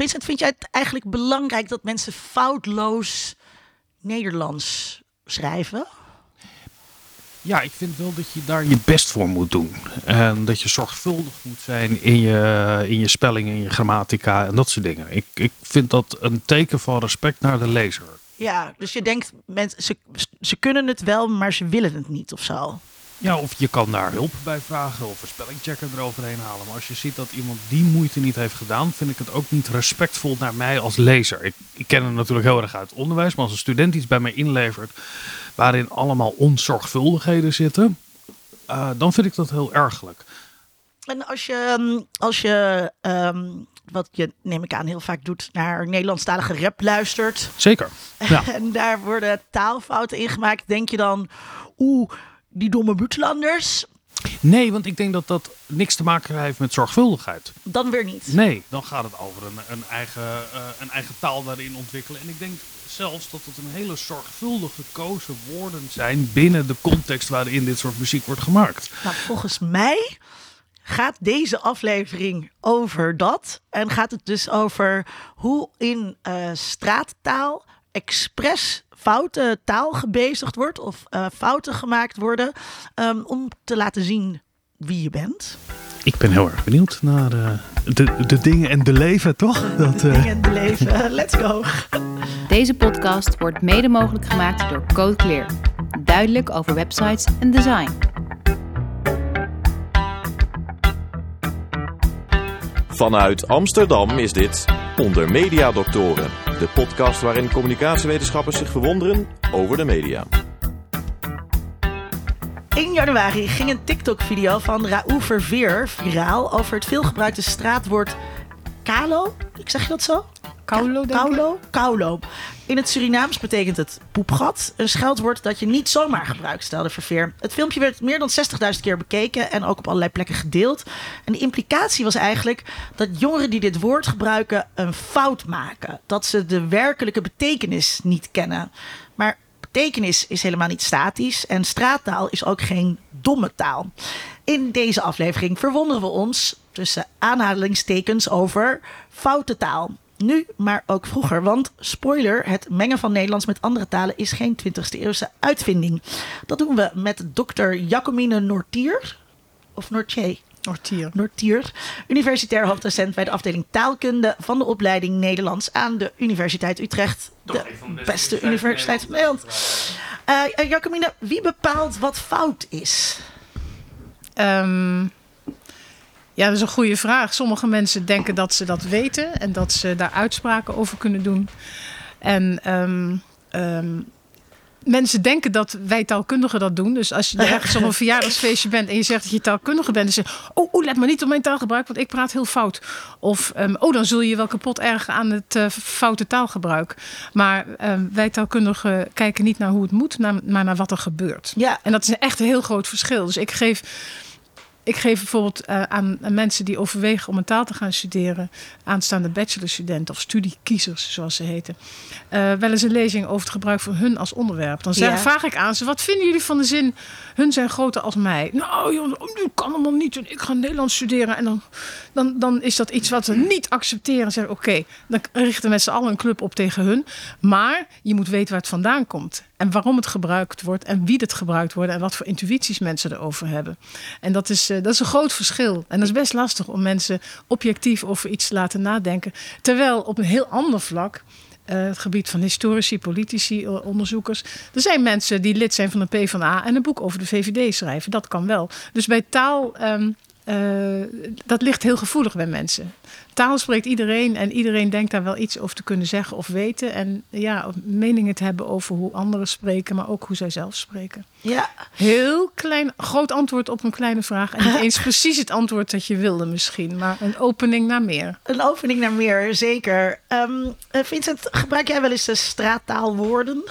Vincent, vind jij het eigenlijk belangrijk dat mensen foutloos Nederlands schrijven? Ja, ik vind wel dat je daar je best voor moet doen. En dat je zorgvuldig moet zijn in je, in je spelling, in je grammatica en dat soort dingen. Ik, ik vind dat een teken van respect naar de lezer. Ja, dus je denkt, mensen, ze, ze kunnen het wel, maar ze willen het niet of zo. Ja, of je kan daar hulp bij vragen of een spellingchecker eroverheen halen. Maar als je ziet dat iemand die moeite niet heeft gedaan, vind ik het ook niet respectvol naar mij als lezer. Ik, ik ken hem natuurlijk heel erg uit het onderwijs, maar als een student iets bij mij inlevert waarin allemaal onzorgvuldigheden zitten, uh, dan vind ik dat heel ergelijk. En als je, ehm, als je um, wat je neem ik aan heel vaak doet, naar Nederlandstalige rap luistert. Zeker. Ja. en daar worden taalfouten ingemaakt. Denk je dan, oeh, die domme buitenlanders. Nee, want ik denk dat dat niks te maken heeft met zorgvuldigheid. Dan weer niet. Nee, dan gaat het over een, een, eigen, uh, een eigen taal daarin ontwikkelen. En ik denk zelfs dat het een hele zorgvuldig gekozen woorden zijn binnen de context waarin dit soort muziek wordt gemaakt. Nou, volgens mij gaat deze aflevering over dat. En gaat het dus over hoe in uh, straattaal expres foute taal gebezigd wordt of uh, fouten gemaakt worden um, om te laten zien wie je bent. Ik ben heel erg benieuwd naar uh, de, de dingen en de leven, toch? Dat, de uh... dingen en de leven. Let's go. Deze podcast wordt mede mogelijk gemaakt door Code Clear. Duidelijk over websites en design. Vanuit Amsterdam is dit Onder Media Doctoren, de podcast waarin communicatiewetenschappers zich verwonderen over de media. 1 januari ging een TikTok-video van Raoul Verveer viraal over het veelgebruikte straatwoord Kalo. Ik zeg je dat zo? Kaulo, Kaulo? Kaulo. In het Surinaams betekent het poepgat. Een scheldwoord dat je niet zomaar gebruikt, stelde Verveer. Het filmpje werd meer dan 60.000 keer bekeken en ook op allerlei plekken gedeeld. En de implicatie was eigenlijk dat jongeren die dit woord gebruiken een fout maken. Dat ze de werkelijke betekenis niet kennen. Maar betekenis is helemaal niet statisch en straattaal is ook geen domme taal. In deze aflevering verwonderen we ons tussen aanhalingstekens over foute taal nu, maar ook vroeger. Want spoiler, het mengen van Nederlands met andere talen is geen 20e eeuwse uitvinding. Dat doen we met dokter Jacomine Nortier. Of Nortier. Nortier. Nortier, universitair hoofddocent bij de afdeling taalkunde van de opleiding Nederlands aan de Universiteit Utrecht. De, beste, universiteit van Nederland. Uh, Jacomine, wie bepaalt wat fout is? Um, ja, dat is een goede vraag. Sommige mensen denken dat ze dat weten en dat ze daar uitspraken over kunnen doen. En um, um, mensen denken dat wij taalkundigen dat doen. Dus als je ergens op een verjaardagsfeestje bent en je zegt dat je taalkundige bent, dan zeg je: oh, oh, let maar niet op mijn taalgebruik, want ik praat heel fout. Of um, oh, dan zul je wel kapot ergen aan het uh, foute taalgebruik. Maar wij taalkundigen kijken niet naar hoe het moet, maar naar wat er gebeurt. Ja. En dat is echt een heel groot verschil. Dus ik geef ik geef bijvoorbeeld uh, aan, aan, mensen die overwegen om een taal te gaan studeren, aanstaande bachelorstudenten of studiekiezers, zoals ze heten, uh, wel eens een lezing over het gebruik van hun als onderwerp. Dan ja. vraag ik aan ze: wat vinden jullie van de zin? Hun zijn groter als mij. Nou, joh, nu kan allemaal niet. En ik ga Nederlands studeren. En dan, dan, dan is dat iets wat we niet accepteren. Zeggen: oké, okay, dan richten z'n allen een club op tegen hun. Maar je moet weten waar het vandaan komt. En waarom het gebruikt wordt. En wie het gebruikt wordt. En wat voor intuïties mensen erover hebben. En dat is, uh, dat is een groot verschil. En dat is best lastig om mensen objectief over iets te laten nadenken. Terwijl op een heel ander vlak. Uh, het gebied van historici, politici, onderzoekers. Er zijn mensen die lid zijn van de PvdA en een boek over de VVD schrijven. Dat kan wel. Dus bij taal, um, dat ligt heel gevoelig bij mensen. Taal spreekt iedereen en iedereen denkt daar wel iets over te kunnen zeggen of weten. En ja, meningen te hebben over hoe anderen spreken, maar ook hoe zij zelf spreken. Ja. Heel klein, groot antwoord op een kleine vraag. En niet eens precies het antwoord dat je wilde misschien, maar een opening naar meer. Een opening naar meer, zeker. Um, Vincent, gebruik jij wel eens de straattaalwoorden?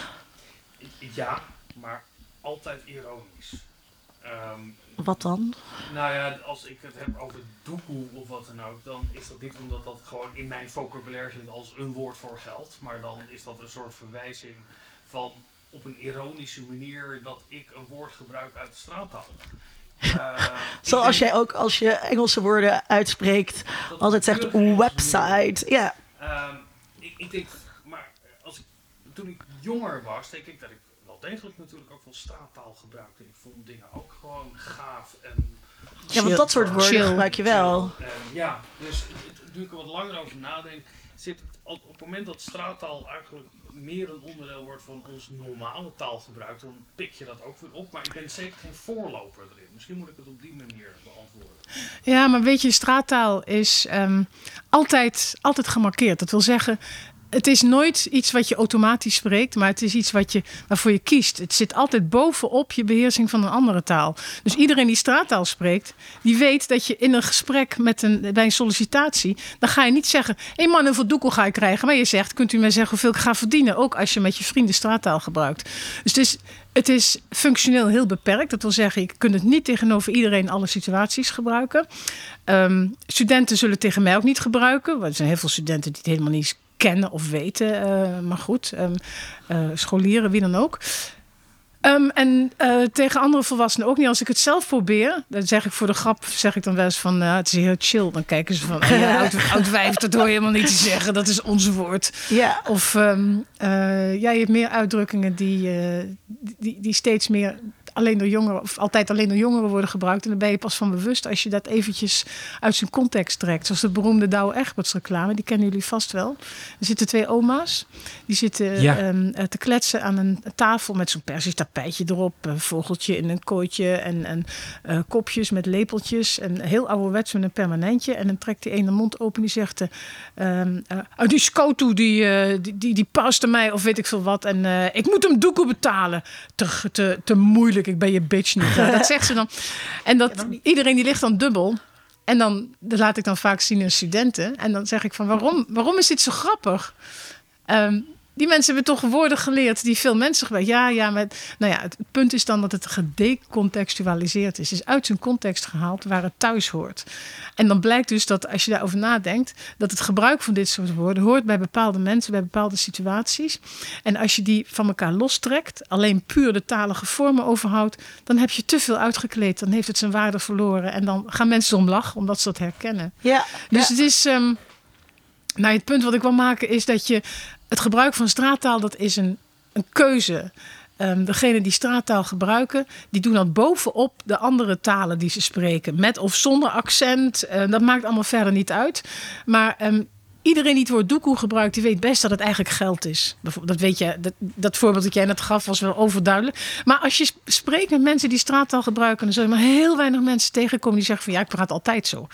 Ja, maar altijd ironisch. Um, wat dan? Nou ja, als ik het heb over doekoe of wat dan ook, dan is dat niet omdat dat gewoon in mijn vocabulaire zit als een woord voor geld. Maar dan is dat een soort verwijzing van op een ironische manier dat ik een woord gebruik uit de straattaal. Uh, Zoals jij ook als je Engelse woorden uitspreekt, altijd zegt website. Ja. Uh, ik denk, maar als ik, toen ik jonger was, denk ik dat ik wel degelijk natuurlijk ook wel straattaal gebruikte. Ik vond dingen ook gewoon gaaf en Ja, want dat soort woorden Chill. gebruik je wel. En ja, dus nu ik er wat langer over nadenk, zit het op het moment dat straattaal eigenlijk meer een onderdeel wordt van ons normale taalgebruik, dan pik je dat ook weer op. Maar ik ben zeker geen voorloper erin. Misschien moet ik het op die manier beantwoorden. Ja, maar weet je, straattaal is ehm, altijd, altijd gemarkeerd. Dat wil zeggen, het is nooit iets wat je automatisch spreekt, maar het is iets wat je, waarvoor je kiest. Het zit altijd bovenop je beheersing van een andere taal. Dus iedereen die straattaal spreekt, die weet dat je in een gesprek met een, bij een sollicitatie, dan ga je niet zeggen, hé hey man, hoeveel doekel ga ik krijgen? Maar je zegt, kunt u mij zeggen hoeveel ik ga verdienen? Ook als je met je vrienden straattaal gebruikt. Dus het is, het is functioneel heel beperkt. Dat wil zeggen, je kunt het niet tegenover iedereen alle situaties gebruiken. Ehm, studenten zullen tegen mij ook niet gebruiken. Want er zijn heel veel studenten die het helemaal niet kennen of weten. eh, maar goed, ehm, eh, scholieren, wie dan ook. Ehm, en eh, tegen andere volwassenen ook niet. Als ik het zelf probeer, dan zeg ik voor de grap, zeg ik dan wel eens van, het is heel chill. Dan kijken ze van, "Ah, ja, oud, oud wijf, dat hoor je helemaal niet te zeggen. Dat is ons woord. Ja. Of eh, ja, je hebt meer uitdrukkingen die, die, die steeds meer alleen door jongeren, of altijd alleen door jongeren worden gebruikt. En dan ben je pas van bewust als je dat eventjes uit zijn context trekt. Zoals de beroemde Douwe Egberts reclame, die kennen jullie vast wel. Er zitten twee oma's, die zitten Ja. ehm, eh, te kletsen aan een tafel met zo'n persisch tapijtje erop. Een vogeltje in een kooitje en, en eh, kopjes met lepeltjes. En heel ouderwets met een permanentje. En dan trekt die ene mond open die zegt... "Ah, die scoto die, die, die, die paste mij of weet ik veel wat. En ik moet hem doekoe betalen. Te, te, te moeilijk, ik ben je bitch niet. Dat zegt ze dan. En dat, iedereen die ligt dan dubbel. En dan dat laat ik dan vaak zien aan studenten. En dan zeg ik van waarom, waarom is dit zo grappig? Ehm, die mensen hebben toch woorden geleerd die veel mensen gebruiken. Ja, ja, maar nou ja, het punt is dan dat het gedecontextualiseerd is. Het is uit zijn context gehaald waar het thuis hoort. En dan blijkt dus dat als je daarover nadenkt, dat het gebruik van dit soort woorden hoort bij bepaalde mensen, bij bepaalde situaties. En als je die van elkaar lostrekt, alleen puur de talige vormen overhoudt, dan heb je te veel uitgekleed. Dan heeft het zijn waarde verloren. En dan gaan mensen erom lachen, omdat ze dat herkennen. Ja. Dus ja. het is. ehm, nou, het punt wat ik wil maken is dat je het gebruik van straattaal, dat is een, een keuze. Ehm degene die straattaal gebruiken, die doen dat bovenop de andere talen die ze spreken. Met of zonder accent. eh, dat maakt allemaal verder niet uit. Maar ehm, iedereen die het woord doekoe gebruikt, die weet best dat het eigenlijk geld is. Dat weet je, dat, dat voorbeeld dat jij net gaf was wel overduidelijk. Maar als je sp- spreekt met mensen die straattaal gebruiken, dan zul je maar heel weinig mensen tegenkomen die zeggen van ja, ik praat altijd zo.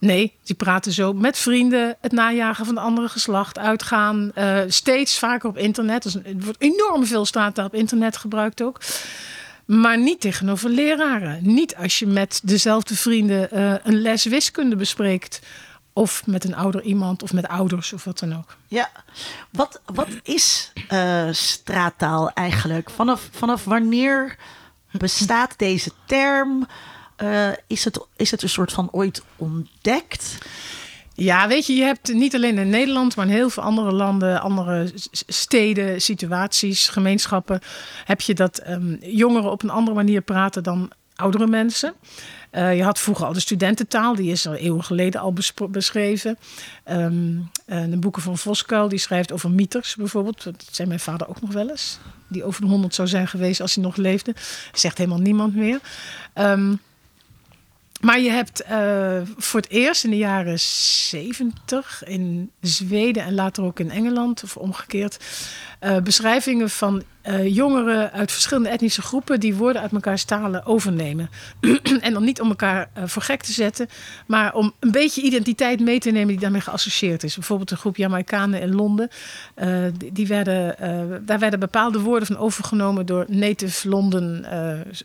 Nee, die praten zo met vrienden, het najagen van de andere geslacht, uitgaan. eh, steeds vaker op internet. Dus er wordt enorm veel straattaal op internet gebruikt ook. Maar niet tegenover leraren. Niet als je met dezelfde vrienden eh, een les wiskunde bespreekt. Of met een ouder iemand of met ouders of wat dan ook. Ja, wat, wat is eh, straattaal eigenlijk? Vanaf, vanaf wanneer bestaat deze term? Eh, is, het, is het een soort van ooit ontdekt? Ja, weet je, je hebt niet alleen in Nederland, maar in heel veel andere landen, andere steden, situaties, gemeenschappen, heb je dat ehm, jongeren op een andere manier praten dan oudere mensen. Eh, je had vroeger al de studententaal, die is al eeuwen geleden al beschreven. Eh, de boeken van Voskuil, die schrijft over mieters bijvoorbeeld. Dat zei mijn vader ook nog wel eens. Die over de honderd zou zijn geweest als hij nog leefde. Zegt helemaal niemand meer. Ehm, maar je hebt eh, voor het eerst in de jaren 70 in Zweden en later ook in Engeland, of omgekeerd, eh, beschrijvingen van eh, jongeren uit verschillende etnische groepen die woorden uit elkaars talen overnemen. en dan niet om elkaar voor gek te zetten, maar om een beetje identiteit mee te nemen die daarmee geassocieerd is. Bijvoorbeeld een groep Jamaicanen in Londen, die, die werden, daar werden bepaalde woorden van overgenomen door native Londen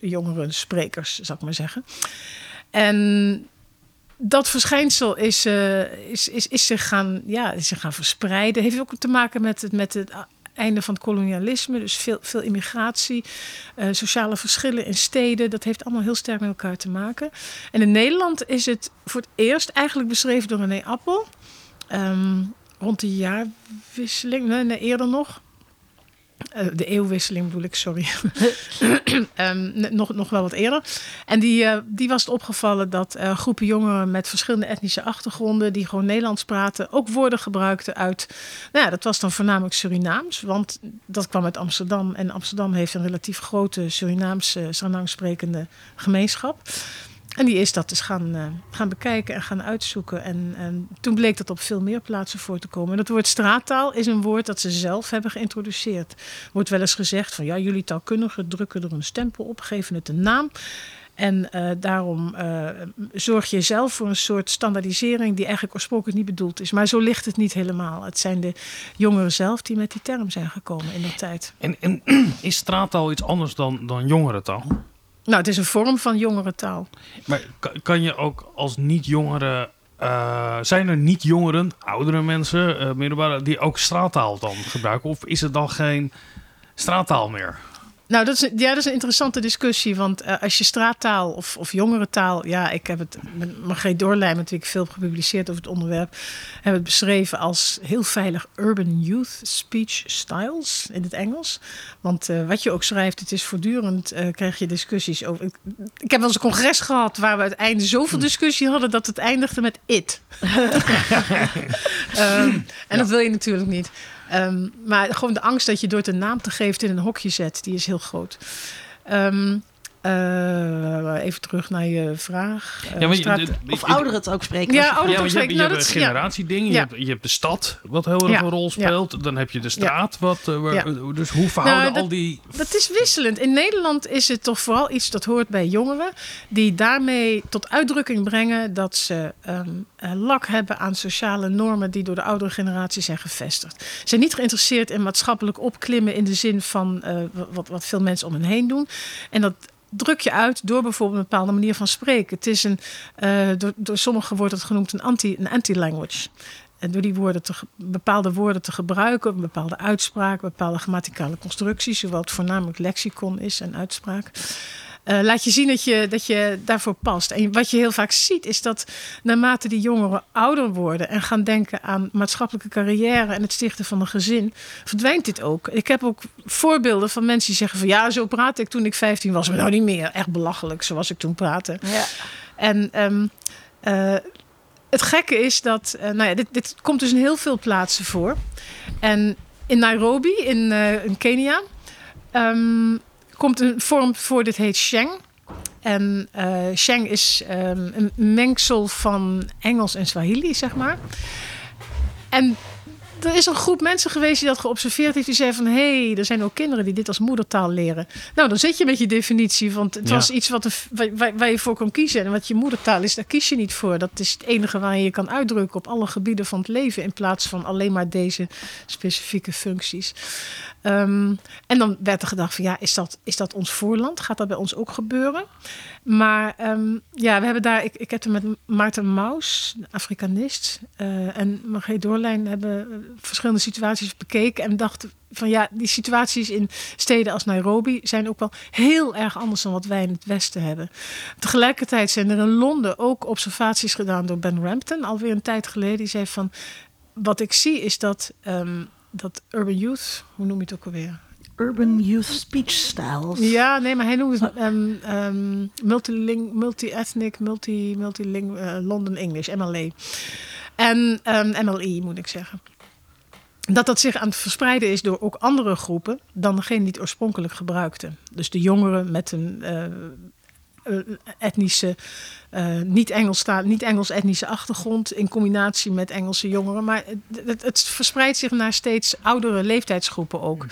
jongeren, sprekers, zou ik maar zeggen. En dat verschijnsel is, eh, is, is, is, zich gaan, ja, is zich gaan verspreiden. Heeft ook te maken met het, met het einde van het kolonialisme. Dus veel, veel immigratie, eh, sociale verschillen in steden. Dat heeft allemaal heel sterk met elkaar te maken. En in Nederland is het voor het eerst eigenlijk beschreven door René Appel. Ehm, rond de jaarwisseling, nee, nee, eerder nog. Eh, de eeuwwisseling bedoel ik, sorry. Ehm, nog, nog wel wat eerder. En die, eh, die was het opgevallen dat eh, groepen jongeren met verschillende etnische achtergronden, die gewoon Nederlands praten, ook woorden gebruikten uit. Nou ja, dat was dan voornamelijk Surinaams, want dat kwam uit Amsterdam. En Amsterdam heeft een relatief grote Surinaamse, Surinaams sprekende gemeenschap. En die is dat dus gaan, uh, gaan bekijken en gaan uitzoeken. En, en, toen bleek dat op veel meer plaatsen voor te komen. En dat woord straattaal is een woord dat ze zelf hebben geïntroduceerd. Er wordt wel eens gezegd van ja, jullie taalkundigen drukken er een stempel op, geven het een naam. En uh, daarom uh, zorg je zelf voor een soort standaardisering die eigenlijk oorspronkelijk niet bedoeld is. Maar zo ligt het niet helemaal. Het zijn de jongeren zelf die met die term zijn gekomen in de tijd. En, en is straattaal iets anders dan, dan jongerentaal? Nou, het is een vorm van jongerentaal. Maar kan je ook als niet-jongeren... Uh, zijn er niet-jongeren, oudere mensen, uh, middelbare... die ook straattaal dan gebruiken? Of is het dan geen straattaal meer? Nou, dat is, ja, dat is een interessante discussie. Want uh, als je straattaal of, of jongerentaal... Ja, ik heb het met Margreet Doorlijn natuurlijk veel gepubliceerd over het onderwerp. Hebben het beschreven als heel veilig urban youth speech styles in het Engels. Want uh, wat je ook schrijft, het is voortdurend... Uh, krijg je discussies over... Ik, ik heb wel eens een congres gehad waar we uiteindelijk zoveel discussie hadden... dat het eindigde met it. um, en ja. dat wil je natuurlijk niet. Um, maar gewoon de angst dat je door de naam te geven in een hokje zet, die is heel groot. Um, uh, even terug naar je vraag. Uh, ja, maar straat... of ouderen het ook spreken. Ja, ouderen ja, ook spreken. Je, nou, hebt, een generatieding. Ja. Je, hebt, je hebt de stad, wat heel erg een rol speelt. Dan heb je de straat. Wat, uh, waar, dus hoe verhouden nou, dat, al die... Dat is wisselend. In Nederland is het toch vooral iets dat hoort bij jongeren. Die daarmee tot uitdrukking brengen dat ze um, lak hebben aan sociale normen... die door de oudere generatie zijn gevestigd. Ze zijn niet geïnteresseerd in maatschappelijk opklimmen... in de zin van wat, wat veel mensen om hen heen doen. En dat druk je uit door bijvoorbeeld een bepaalde manier van spreken. Het is een, uh, door, door sommigen wordt het genoemd een anti, een anti-language. En door die woorden te, bepaalde woorden te gebruiken, bepaalde uitspraak, bepaalde grammaticale constructies, zowel het voornamelijk lexicon is en uitspraak. Uh, laat je zien dat je, dat je daarvoor past. En wat je heel vaak ziet, is dat naarmate die jongeren ouder worden en gaan denken aan maatschappelijke carrière en het stichten van een gezin, verdwijnt dit ook. Ik heb ook voorbeelden van mensen die zeggen van ja, zo praatte ik toen ik 15 was, maar nou niet meer. Echt belachelijk, zoals ik toen praatte. Ja. En um, uh, het gekke is dat, uh, nou ja, dit, dit komt dus in heel veel plaatsen voor. En in Nairobi, in, in Kenia. Um, komt een vorm voor, dit heet Sheng. En uh, Sheng is um, een mengsel van Engels en Swahili, zeg maar. En er is een groep mensen geweest die dat geobserveerd heeft. Die zei van, hé, hey, er zijn ook kinderen die dit als moedertaal leren. Nou, dan zit je met je definitie. Want het ja. was iets wat waar, waar, je voor kon kiezen. En wat je moedertaal is, daar kies je niet voor. Dat is het enige waar je je kan uitdrukken op alle gebieden van het leven. In plaats van alleen maar deze specifieke functies. Um, en dan werd er gedacht van, ja, is dat, is dat ons voorland? Gaat dat bij ons ook gebeuren? Maar um, ja, we hebben daar, ik, ik heb er met Maarten Maus, Afrikanist, uh, en Margreet Doorlijn hebben verschillende situaties bekeken en dachten van ja, die situaties in steden als Nairobi zijn ook wel heel erg anders dan wat wij in het Westen hebben. Tegelijkertijd zijn er in Londen ook observaties gedaan door Ben Rampton, alweer een tijd geleden. Die zei van, wat ik zie is dat, um, dat urban youth, hoe noem je het ook alweer? Urban Youth Speech Styles. Ja, nee, maar hij noemt het um, um, multiling, multi-ethnic, multi, multiling, uh, London English, MLA. En um, MLE moet ik zeggen. Dat dat zich aan het verspreiden is door ook andere groepen dan degene die het oorspronkelijk gebruikten. Dus de jongeren met een uh, etnische, uh, niet-Engels niet Engels etnische achtergrond in combinatie met Engelse jongeren. Maar het, het, verspreidt zich naar steeds oudere leeftijdsgroepen ook.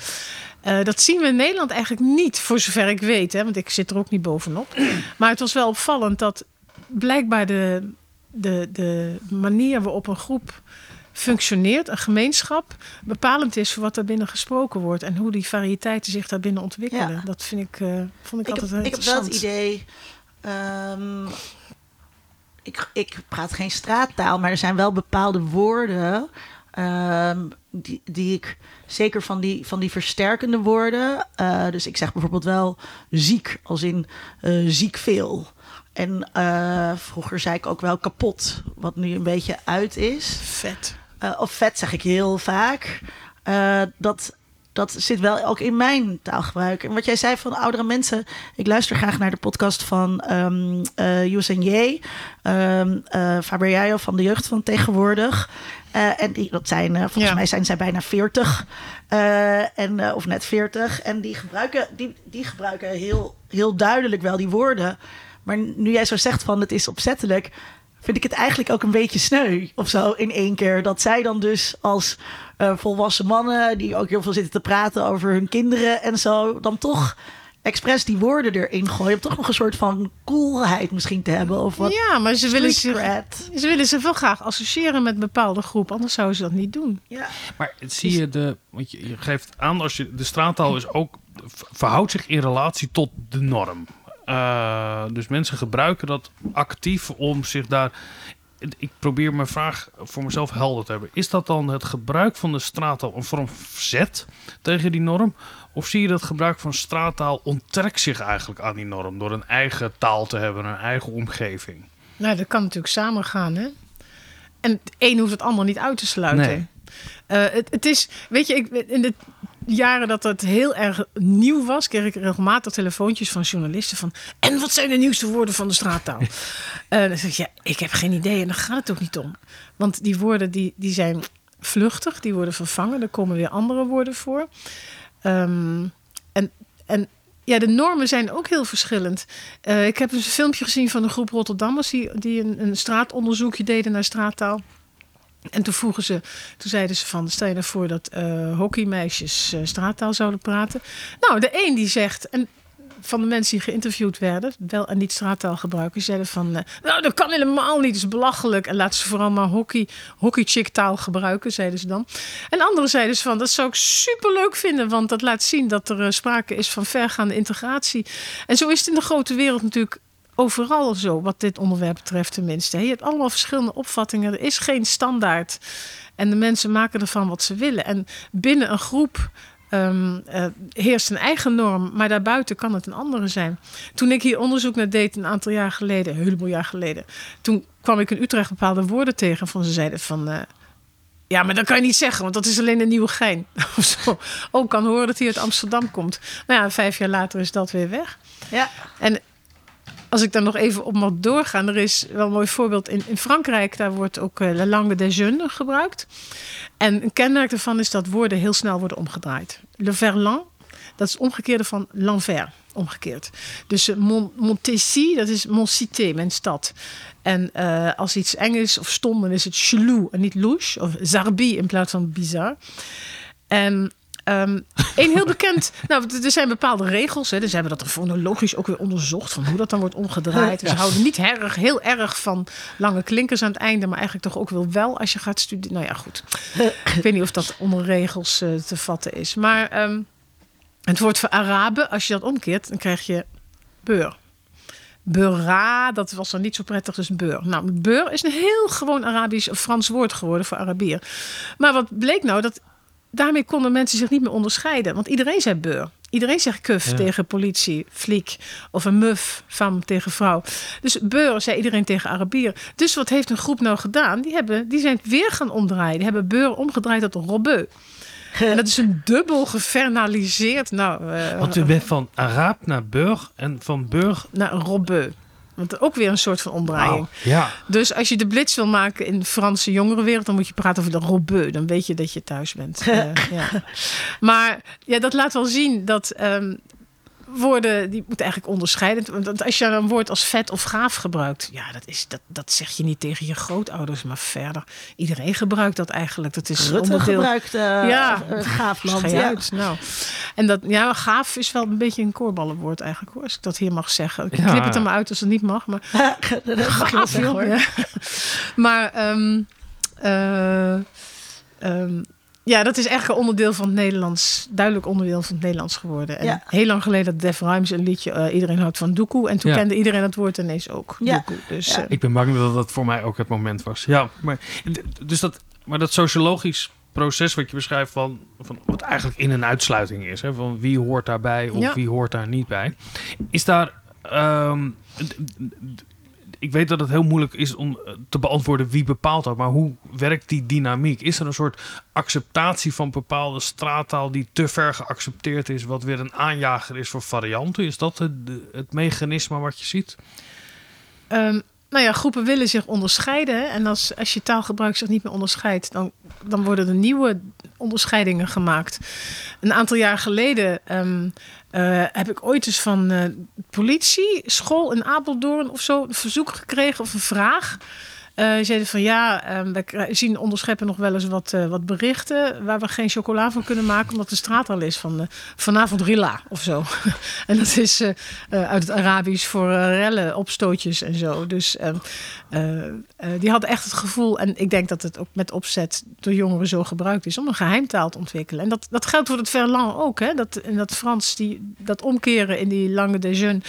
Uh, dat zien we in Nederland eigenlijk niet, voor zover ik weet, hè, want ik zit er ook niet bovenop. Maar het was wel opvallend dat blijkbaar de, de, de manier waarop een groep functioneert, een gemeenschap, bepalend is voor wat daar binnen gesproken wordt en hoe die variëteiten zich daar binnen ontwikkelen. Ja. Dat vind ik, uh, vond ik, ik altijd heb, heel Ik heb wel het idee. Um, ik, ik praat geen straattaal, maar er zijn wel bepaalde woorden. Um, die, die ik zeker van die, van die versterkende woorden. Uh, dus ik zeg bijvoorbeeld wel ziek, als in uh, ziek veel. En uh, vroeger zei ik ook wel kapot, wat nu een beetje uit is. Vet. Of vet zeg ik heel vaak. dat dat zit wel ook in mijn taalgebruik. En wat jij zei van oudere mensen. Ik luister graag naar de podcast van um, uh, en J. Um, uh, Faber van de jeugd van tegenwoordig. Uh, en die, dat zijn, uh, volgens ja. mij zijn zij bijna 40. Uh, en, of net 40. En die gebruiken, die, die gebruiken heel, heel duidelijk wel die woorden. Maar nu jij zo zegt van het is opzettelijk vind ik het eigenlijk ook een beetje sneu of zo in één keer. Dat zij dan dus als uh, volwassen mannen, die ook heel veel zitten te praten over hun kinderen en zo, dan toch expres die woorden erin gooien. Om toch nog een soort van coolheid misschien te hebben. Of wat ja, maar ze willen, zich, ze willen zich wel graag associëren met een bepaalde groep. Anders zouden ze dat niet doen. Ja. Maar zie je de... Want je, je geeft aan als je... De straattaal is ook... Verhoudt zich in relatie tot de norm. Uh, dus mensen gebruiken dat actief om zich daar. Ik probeer mijn vraag voor mezelf helder te hebben. Is dat dan het gebruik van de straattaal een vorm verzet tegen die norm? Of zie je dat gebruik van straattaal onttrekt zich eigenlijk aan die norm door een eigen taal te hebben, een eigen omgeving? Nou, dat kan natuurlijk samengaan, hè? En het een hoeft het ander niet uit te sluiten. Nee. Uh, het, het, is, weet je, ik, in de jaren dat het heel erg nieuw was, kreeg ik regelmatig telefoontjes van journalisten van. En wat zijn de nieuwste woorden van de straattaal? uh, dan zeg ik, ja, ik heb geen idee en daar gaat het ook niet om. Want die woorden die, die zijn vluchtig, die worden vervangen, er komen weer andere woorden voor. Um, en, en ja, de normen zijn ook heel verschillend. Uh, ik heb een filmpje gezien van een groep Rotterdammers die, die een, een straatonderzoekje deden naar straattaal. En toen vroegen ze, toen zeiden ze van, stel je nou voor dat uh, hockeymeisjes uh, straattaal zouden praten. Nou, de een die zegt, en van de mensen die geïnterviewd werden, wel en niet straattaal gebruiken, zeiden van, uh, nou dat kan helemaal niet, dat is belachelijk. En laten ze vooral maar hockey, hockey taal gebruiken, zeiden ze dan. En anderen zeiden ze van, dat zou ik super leuk vinden, want dat laat zien dat er sprake is van vergaande integratie. En zo is het in de grote wereld natuurlijk overal zo, wat dit onderwerp betreft tenminste. Je hebt allemaal verschillende opvattingen. Er is geen standaard. En de mensen maken ervan wat ze willen. En binnen een groep um, uh, heerst een eigen norm, maar daarbuiten kan het een andere zijn. Toen ik hier onderzoek naar deed een aantal jaar geleden, een heleboel jaar geleden, toen kwam ik in Utrecht bepaalde woorden tegen van ze zeiden van. Uh, ja, maar dat kan je niet zeggen, want dat is alleen een nieuwe gein. Of zo. Ook kan horen dat hij uit Amsterdam komt. Nou ja, vijf jaar later is dat weer weg. Ja. En als ik daar nog even op mag doorgaan, er is wel een mooi voorbeeld in, in Frankrijk. Daar wordt ook uh, la langue des jeunes gebruikt. En een kenmerk daarvan is dat woorden heel snel worden omgedraaid. Le verlan, dat is het omgekeerde van l'envers, omgekeerd. Dus uh, dat is mon cité, mijn stad. En uh, als iets eng is of stom, dan is het chelou en niet louche. Of zarbi in plaats van bizar. En Um, een heel bekend. Nou, er zijn bepaalde regels. Hè. Dus ze hebben dat er fonologisch ook weer onderzocht. Van hoe dat dan wordt omgedraaid. Dus ze houden niet erg, heel erg van lange klinkers aan het einde. Maar eigenlijk toch ook wel wel als je gaat studeren. Nou ja, goed. Ik weet niet of dat onder regels uh, te vatten is. Maar um, het woord voor Araben, als je dat omkeert, dan krijg je beur. Beura, dat was dan niet zo prettig, dus beur. Nou, beur is een heel gewoon Arabisch of Frans woord geworden voor Arabier. Maar wat bleek nou? Dat daarmee konden mensen zich niet meer onderscheiden. Want iedereen zei beur. Iedereen zegt kuf ja. tegen politie, fliek. Of een muf, femme tegen vrouw. Dus beur zei iedereen tegen Arabier. Dus wat heeft een groep nou gedaan? Die, hebben, die zijn weer gaan omdraaien. Die hebben beur omgedraaid tot robeu. En dat is een dubbel gefernaliseerd. Nou, uh, Want u bent van Araab naar Burg en van Burg naar Robeu. Want ook weer een soort van omdraaiing. Wow, ja. Dus als je de blitz wil maken in de Franse jongerenwereld, dan moet je praten over de robeu. Dan weet je dat je thuis bent. uh, ja. Maar ja, dat laat wel zien dat um, woorden, die moeten eigenlijk onderscheiden. Want als je een woord als vet of gaaf gebruikt, ja, dat, is, dat, dat zeg je niet tegen je grootouders, maar verder. Iedereen gebruikt dat eigenlijk. Dat is Rutte onderdeel. gebruikt uh, ja, gaafland. Ja. Uit. Nou, en dat, ja, gaaf is wel een beetje een koorballenwoord eigenlijk, hoor, als ik dat hier mag zeggen. Ik Ja. knip het er maar uit als het niet mag, maar dat gaaf, joh. Ja. Maar um, uh, um, ja, dat is echt een onderdeel van het Nederlands, duidelijk onderdeel van het Nederlands geworden. En Ja. heel lang geleden had Def Rhymes een liedje, uh, iedereen houdt van doekoe. En toen Ja. kende iedereen het woord ineens ook, Ja. doekoe. Dus, Ja. uh, Ik ben bang dat dat voor mij ook het moment was. Ja, maar, dus dat, maar dat sociologisch proces wat je beschrijft van, van wat eigenlijk in- en uitsluiting is. Hè, van wie hoort daarbij of Ja. wie hoort daar niet bij. Is daar... ehm, d- ik weet dat het heel moeilijk is om eh, te beantwoorden wie bepaalt dat. Maar hoe werkt die dynamiek? Is er een soort acceptatie van bepaalde straattaal die te ver geaccepteerd is, wat weer een aanjager is voor varianten? Is dat het, het mechanisme wat je ziet? Um, nou ja, groepen willen zich onderscheiden. En als, als je taalgebruik zich niet meer onderscheidt, dan, dan worden er nieuwe onderscheidingen gemaakt. Een aantal jaar geleden um, uh, heb ik ooit eens van uh, politie, school in Apeldoorn of zo, een verzoek gekregen of een vraag. Uh, zeiden van ja, um, we zien onderscheppen nog wel eens wat, uh, wat berichten waar we geen chocola van kunnen maken, omdat de straat al is van uh, vanavond rilla of zo. en dat is uit het Arabisch voor rellen, opstootjes en zo. Dus ehm, die hadden echt het gevoel, en ik denk dat het ook met opzet door jongeren zo gebruikt is, om een geheimtaal te ontwikkelen. En dat, dat geldt voor het verlang ook, hè? Dat, in dat Frans, die, dat omkeren in die lange déjeun,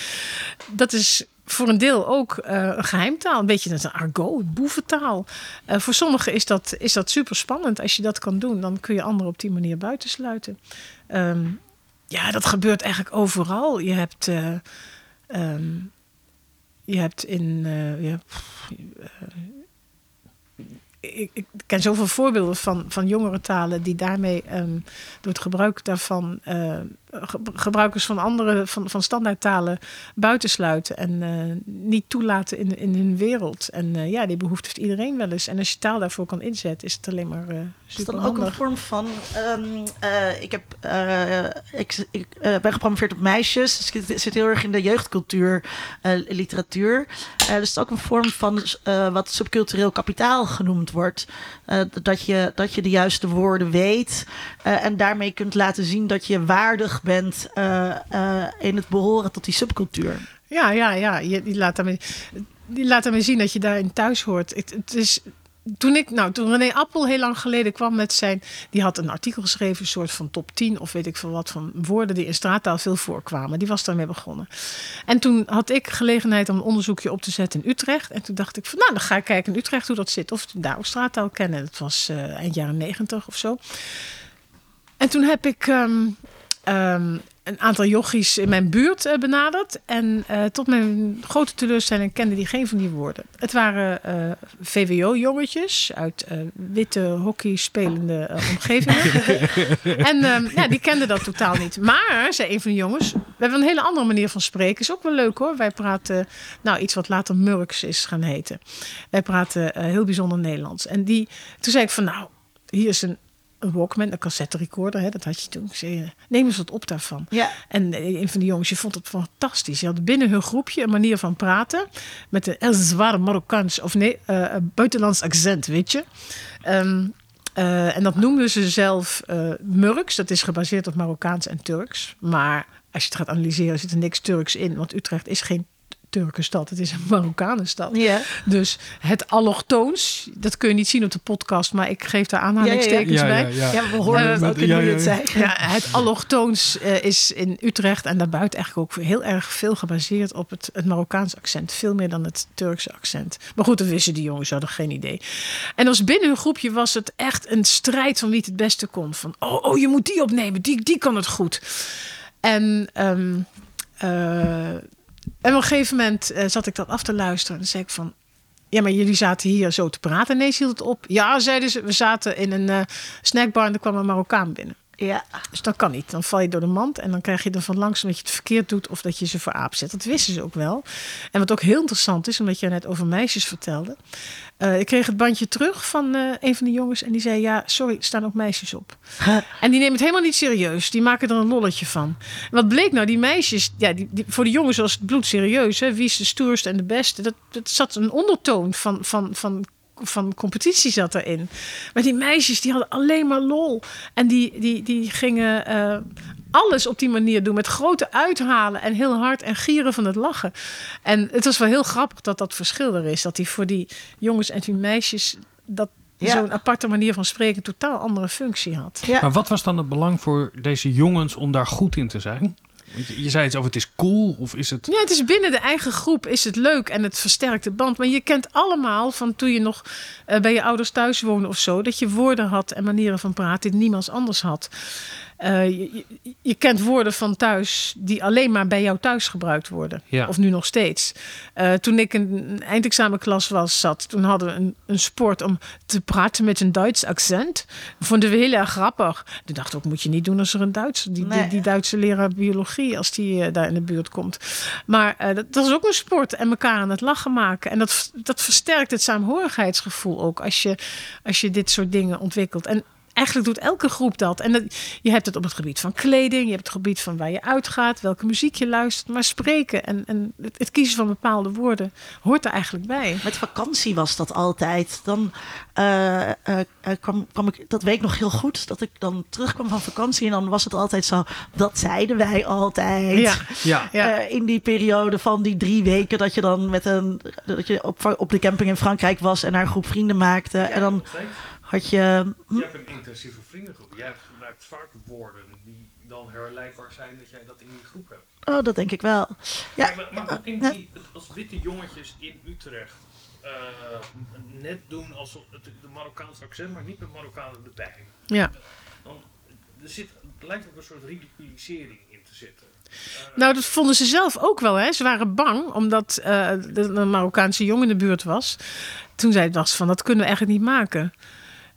dat is voor een deel ook uh, een geheimtaal. Een beetje een argot, boeventaal. Uh, voor sommigen is dat, is dat super spannend. Als je dat kan doen, dan kun je anderen op die manier buitensluiten. Um, ja, dat gebeurt eigenlijk overal. Je hebt, uh, um, je hebt in. Ik, ken zoveel voorbeelden van, van jongere talen die daarmee um, door het gebruik daarvan gebruikers van andere van, van standaardtalen buitensluiten en uh, niet toelaten in, in hun wereld. En uh, ja, die behoefte heeft iedereen wel eens. En als je taal daarvoor kan inzetten, is het alleen maar uh, Is dan ook een vorm van. Um, ik heb, ik, ik ben gepromoveerd op meisjes, dus ik zit heel erg in de jeugdcultuur, literatuur. dus het is ook een vorm van wat subcultureel kapitaal genoemd wordt. dat, je, dat je de juiste woorden weet en daarmee kunt laten zien dat je waardig bent uh, uh, in het behoren tot die subcultuur. Ja, ja, ja. Je, die, laat daarmee, die laat daarmee zien dat je daarin thuis hoort. Het, is toen ik, nou, toen René Appel heel lang geleden kwam met zijn, die had een artikel geschreven, een soort van top 10 of weet ik veel wat van woorden die in straattaal veel voorkwamen. Die was daarmee begonnen. En toen had ik gelegenheid om een onderzoekje op te zetten in Utrecht. En toen dacht ik van, nou, dan ga ik kijken in Utrecht hoe dat zit. Of daar ook straattaal kennen. Dat was uh, eind jaren negentig of zo. En toen heb ik um, um, een aantal jochies in mijn buurt uh, benaderd. En uh, tot mijn grote teleurstelling kenden die geen van die woorden. Het waren uh, VWO-jongetjes uit witte hockey spelende omgevingen. en um, ja, die kenden dat totaal niet. Maar, zei een van de jongens, we hebben een hele andere manier van spreken. Is ook wel leuk hoor. Wij praten, nou iets wat later Murks is gaan heten. Wij praten heel bijzonder Nederlands. En die, toen zei ik van nou, hier is een een Walkman, een cassette recorder, hè, dat had je toen. Ik zei, neem eens wat op daarvan. Ja. En een van de jongens, je vond het fantastisch. Je had binnen hun groepje een manier van praten met een heel zwaar Marokkaans of nee, uh, buitenlands accent, weet je. Um, uh, en dat noemden ze zelf uh, Murks. Dat is gebaseerd op Marokkaans en Turks. Maar als je het gaat analyseren, zit er niks Turks in. Want Utrecht is geen Turkenstad. Het is een Marokkanenstad. Ja. Dus het allochtoons, dat kun je niet zien op de podcast, maar ik geef daar aanhalingstekens ja, bij. Ja, ja, ja. we horen hoe je het. Ja, het allochtoons uh, is in Utrecht en daarbuiten eigenlijk ook heel erg veel gebaseerd op het, het Marokkaans accent. Veel meer dan het Turkse accent. Maar goed, dat wisten die jongens, hadden geen idee. En als binnen hun groepje was het echt een strijd van wie het het beste kon. Van, oh, oh je moet die opnemen, die, die kan het goed. En... Um, uh, en op een gegeven moment uh, zat ik dat af te luisteren. En zei ik van... Ja, maar jullie zaten hier zo te praten. Nee, hield het op. Ja, zeiden ze. We zaten in een uh, snackbar en er kwam een Marokkaan binnen. Ja. Dus dat kan niet. Dan val je door de mand en dan krijg je er van langs dat je het verkeerd doet of dat je ze voor aap zet. Dat wisten ze ook wel. En wat ook heel interessant is, omdat je net over meisjes vertelde. Uh, ik kreeg het bandje terug van uh, een van de jongens en die zei: Ja, sorry, er staan ook meisjes op. Huh. En die nemen het helemaal niet serieus. Die maken er een lolletje van. Wat bleek nou? Die meisjes, ja, die, die, voor de jongens was het bloed serieus. Hè? Wie is de stoerste en de beste? Dat, dat zat een ondertoon van, van, van van competitie zat erin. Maar die meisjes die hadden alleen maar lol. En die, die, die gingen uh, alles op die manier doen. Met grote uithalen en heel hard en gieren van het lachen. En het was wel heel grappig dat dat verschil er is. Dat die voor die jongens en die meisjes... dat ja. zo'n aparte manier van spreken totaal andere functie had. Ja. Maar wat was dan het belang voor deze jongens om daar goed in te zijn? Je zei iets over het is cool of is het... Ja, het is binnen de eigen groep is het leuk en het versterkt de band. Maar je kent allemaal van toen je nog uh, bij je ouders thuis woonde of zo... dat je woorden had en manieren van praten die niemand anders had. Eh, je, je, je kent woorden van thuis die alleen maar bij jou thuis gebruikt worden. Ja. Of nu nog steeds. Eh, toen ik in een eindexamenklas was, zat, toen hadden we een, een sport om te praten met een Duits accent. Vonden we heel erg grappig. Toen dacht ik, ook moet je niet doen als er een Duits, die, die, Nee. die Duitse leraar biologie, als die eh, daar in de buurt komt. Maar eh, dat, dat is ook een sport en elkaar aan het lachen maken. En dat, dat versterkt het saamhorigheidsgevoel ook als je, als je dit soort dingen ontwikkelt. En eigenlijk doet elke groep dat. En dat, je hebt het op het gebied van kleding, je hebt het gebied van waar je uitgaat, welke muziek je luistert. Maar spreken en, en het, het kiezen van bepaalde woorden hoort er eigenlijk bij. Met vakantie was dat altijd. Dan eh, eh, eh, kwam, kwam ik, dat weet ik nog heel goed, dat ik dan terugkwam van vakantie en dan was het altijd zo, dat zeiden wij altijd. Ja, Ja. ja. In die periode van die drie weken dat je dan met een dat je op, op de camping in Frankrijk was en daar een groep vrienden maakte. En dan had je. hm, Je hebt een intensieve vriendengroep. Jij gebruikt vaak woorden die dan herleidbaar zijn dat jij dat in die groep hebt. Oh, dat denk ik wel. Ja, maar, maar ook in die, als witte jongetjes in Utrecht eh, net doen alsof het de Marokkaanse accent, maar niet met Marokkanen erbij. ja. Dan, er zit, er lijkt ook een soort ridiculisering in te zitten. Nou, dat vonden ze zelf ook wel. Hè. Ze waren bang, omdat eh er een Marokkaanse jongen in de buurt was. Toen zei het was van, dat kunnen we eigenlijk niet maken.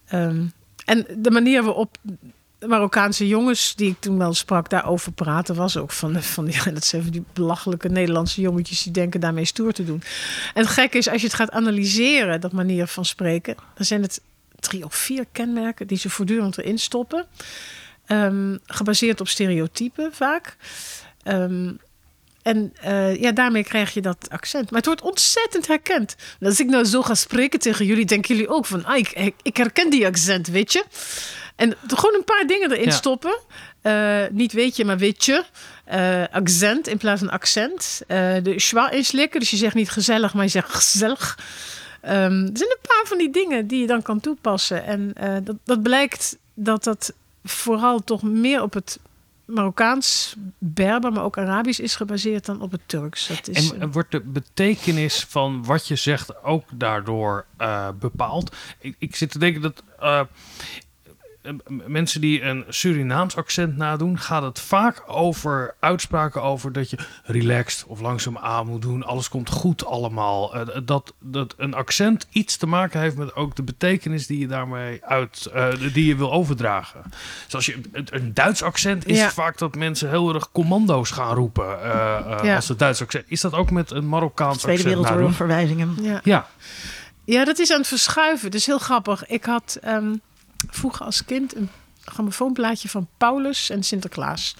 Ehm, en de manier waarop Marokkaanse jongens die ik toen wel sprak daarover praten... was ook van, van die, dat zijn die belachelijke Nederlandse jongetjes... die denken daarmee stoer te doen. En het gekke is, als je het gaat analyseren, dat manier van spreken... dan zijn het drie of vier kenmerken die ze voortdurend erin stoppen. Ehm, gebaseerd op stereotypen vaak. Ehm, en eh, ja, daarmee krijg je dat accent. Maar het wordt ontzettend herkend. En Als ik nou zo ga spreken tegen jullie, denken jullie ook van... Ah, ik, ik herken die accent, weet je? En gewoon een paar dingen erin Ja. stoppen. stoppen. niet weet je, maar weet je. Eh, accent in plaats van accent. Eh, de schwa inslikken, dus je zegt niet gezellig, maar je zegt gezellig. Ehm, er zijn een paar van die dingen die je dan kan toepassen. En eh, dat, dat blijkt dat dat vooral toch meer op het Marokkaans, Berber, maar ook Arabisch is gebaseerd dan op het Turks. Dat is, En, wordt de betekenis van wat je zegt ook daardoor eh, bepaald? Ik, ik zit te denken dat eh, mensen die een Surinaams accent nadoen, gaat het vaak over uitspraken over dat je relaxed of langzaam aan moet doen. Alles komt goed allemaal. Eh, dat, dat een accent iets te maken heeft met ook de betekenis die je daarmee uit, eh, die je wil overdragen. Zoals je een, een Duits accent is Ja. vaak dat mensen heel erg commando's gaan roepen eh, eh, Ja. als het Duits accent. Is dat ook met een Marokkaans Tweede accent Wereldoorlog nadoen? verwijzingen. ja. Ja. ja, dat is aan het verschuiven. Dat is heel grappig. Ik had ehm, vroeger als kind een grammofoonplaatje van Paulus en Sinterklaas.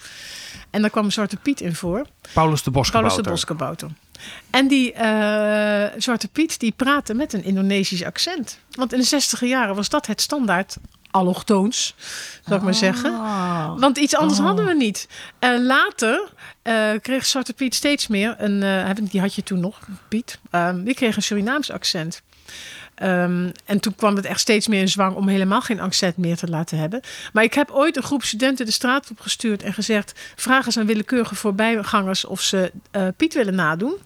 En daar kwam Zwarte Piet in voor. Paulus de Boskabouter. Paulus de Boskabouter. En die eh, Zwarte Piet die praatte met een Indonesisch accent. Want in de zestiger jaren was dat het standaard allochtoons, zou ik maar zeggen. Oh. Want iets anders hadden we niet. En later eh, kreeg Zwarte Piet steeds meer een. eh, die had je toen nog, Piet. Ehm, die kreeg een Surinaams accent. Ehm, en toen kwam het echt steeds meer in zwang om helemaal geen accent meer te laten hebben. Maar ik heb ooit een groep studenten de straat op gestuurd en gezegd: vraag eens aan willekeurige voorbijgangers of ze eh, Piet willen nadoen.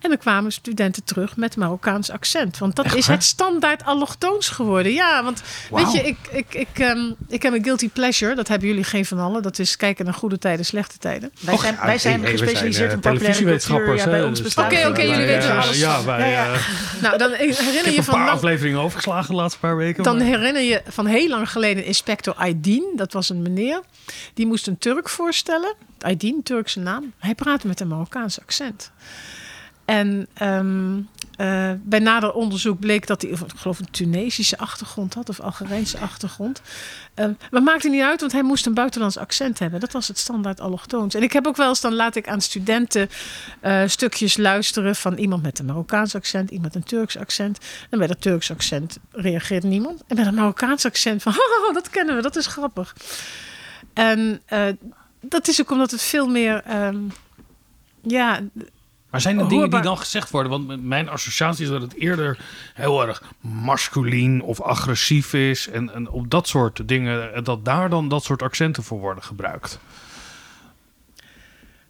En dan kwamen studenten terug met Marokkaans accent. Want dat Echt is het standaard allochtoons geworden. Ja, want weet je, ik, ik, ik, ehm, ik heb een guilty pleasure. Dat hebben jullie geen van allen. Dat is kijken naar goede tijden, slechte tijden. Wij zijn, wij zijn hey, hey, we gespecialiseerd zijn, in eh, populaire cultuur. televisiewetenschappers, Ja, bij ons dus bestaat Oké, oké, jullie weten eh, alles Ja, wij, Ja, ja. eh, Nou, dan ik herinner je van afleveringen overgeslagen de laatste paar weken. Dan maar- herinner je van heel lang geleden inspector Aydin. Dat was een meneer. Die moest een Turk voorstellen. Aydin, Turkse naam. Hij praatte met een Marokkaans accent. En ehm, eh, bij nader onderzoek bleek dat hij, ik geloof, een Tunesische achtergrond had of Algerijnse achtergrond. Ehm, maar maakte niet uit, want hij moest een buitenlands accent hebben. Dat was het standaard allochtoons. En ik heb ook wel eens, dan laat ik aan studenten eh, stukjes luisteren van iemand met een Marokkaans accent, iemand een Turks accent. En bij dat Turks accent reageert niemand. En bij dat Marokkaans accent van, oh, dat kennen we, dat is grappig. En eh, dat is ook omdat het veel meer, ehm, ja, Maar zijn er dingen die dan gezegd worden? Want mijn associatie is dat het eerder heel erg masculien of agressief is. En, en op dat soort dingen, en dat daar dan dat soort accenten voor worden gebruikt.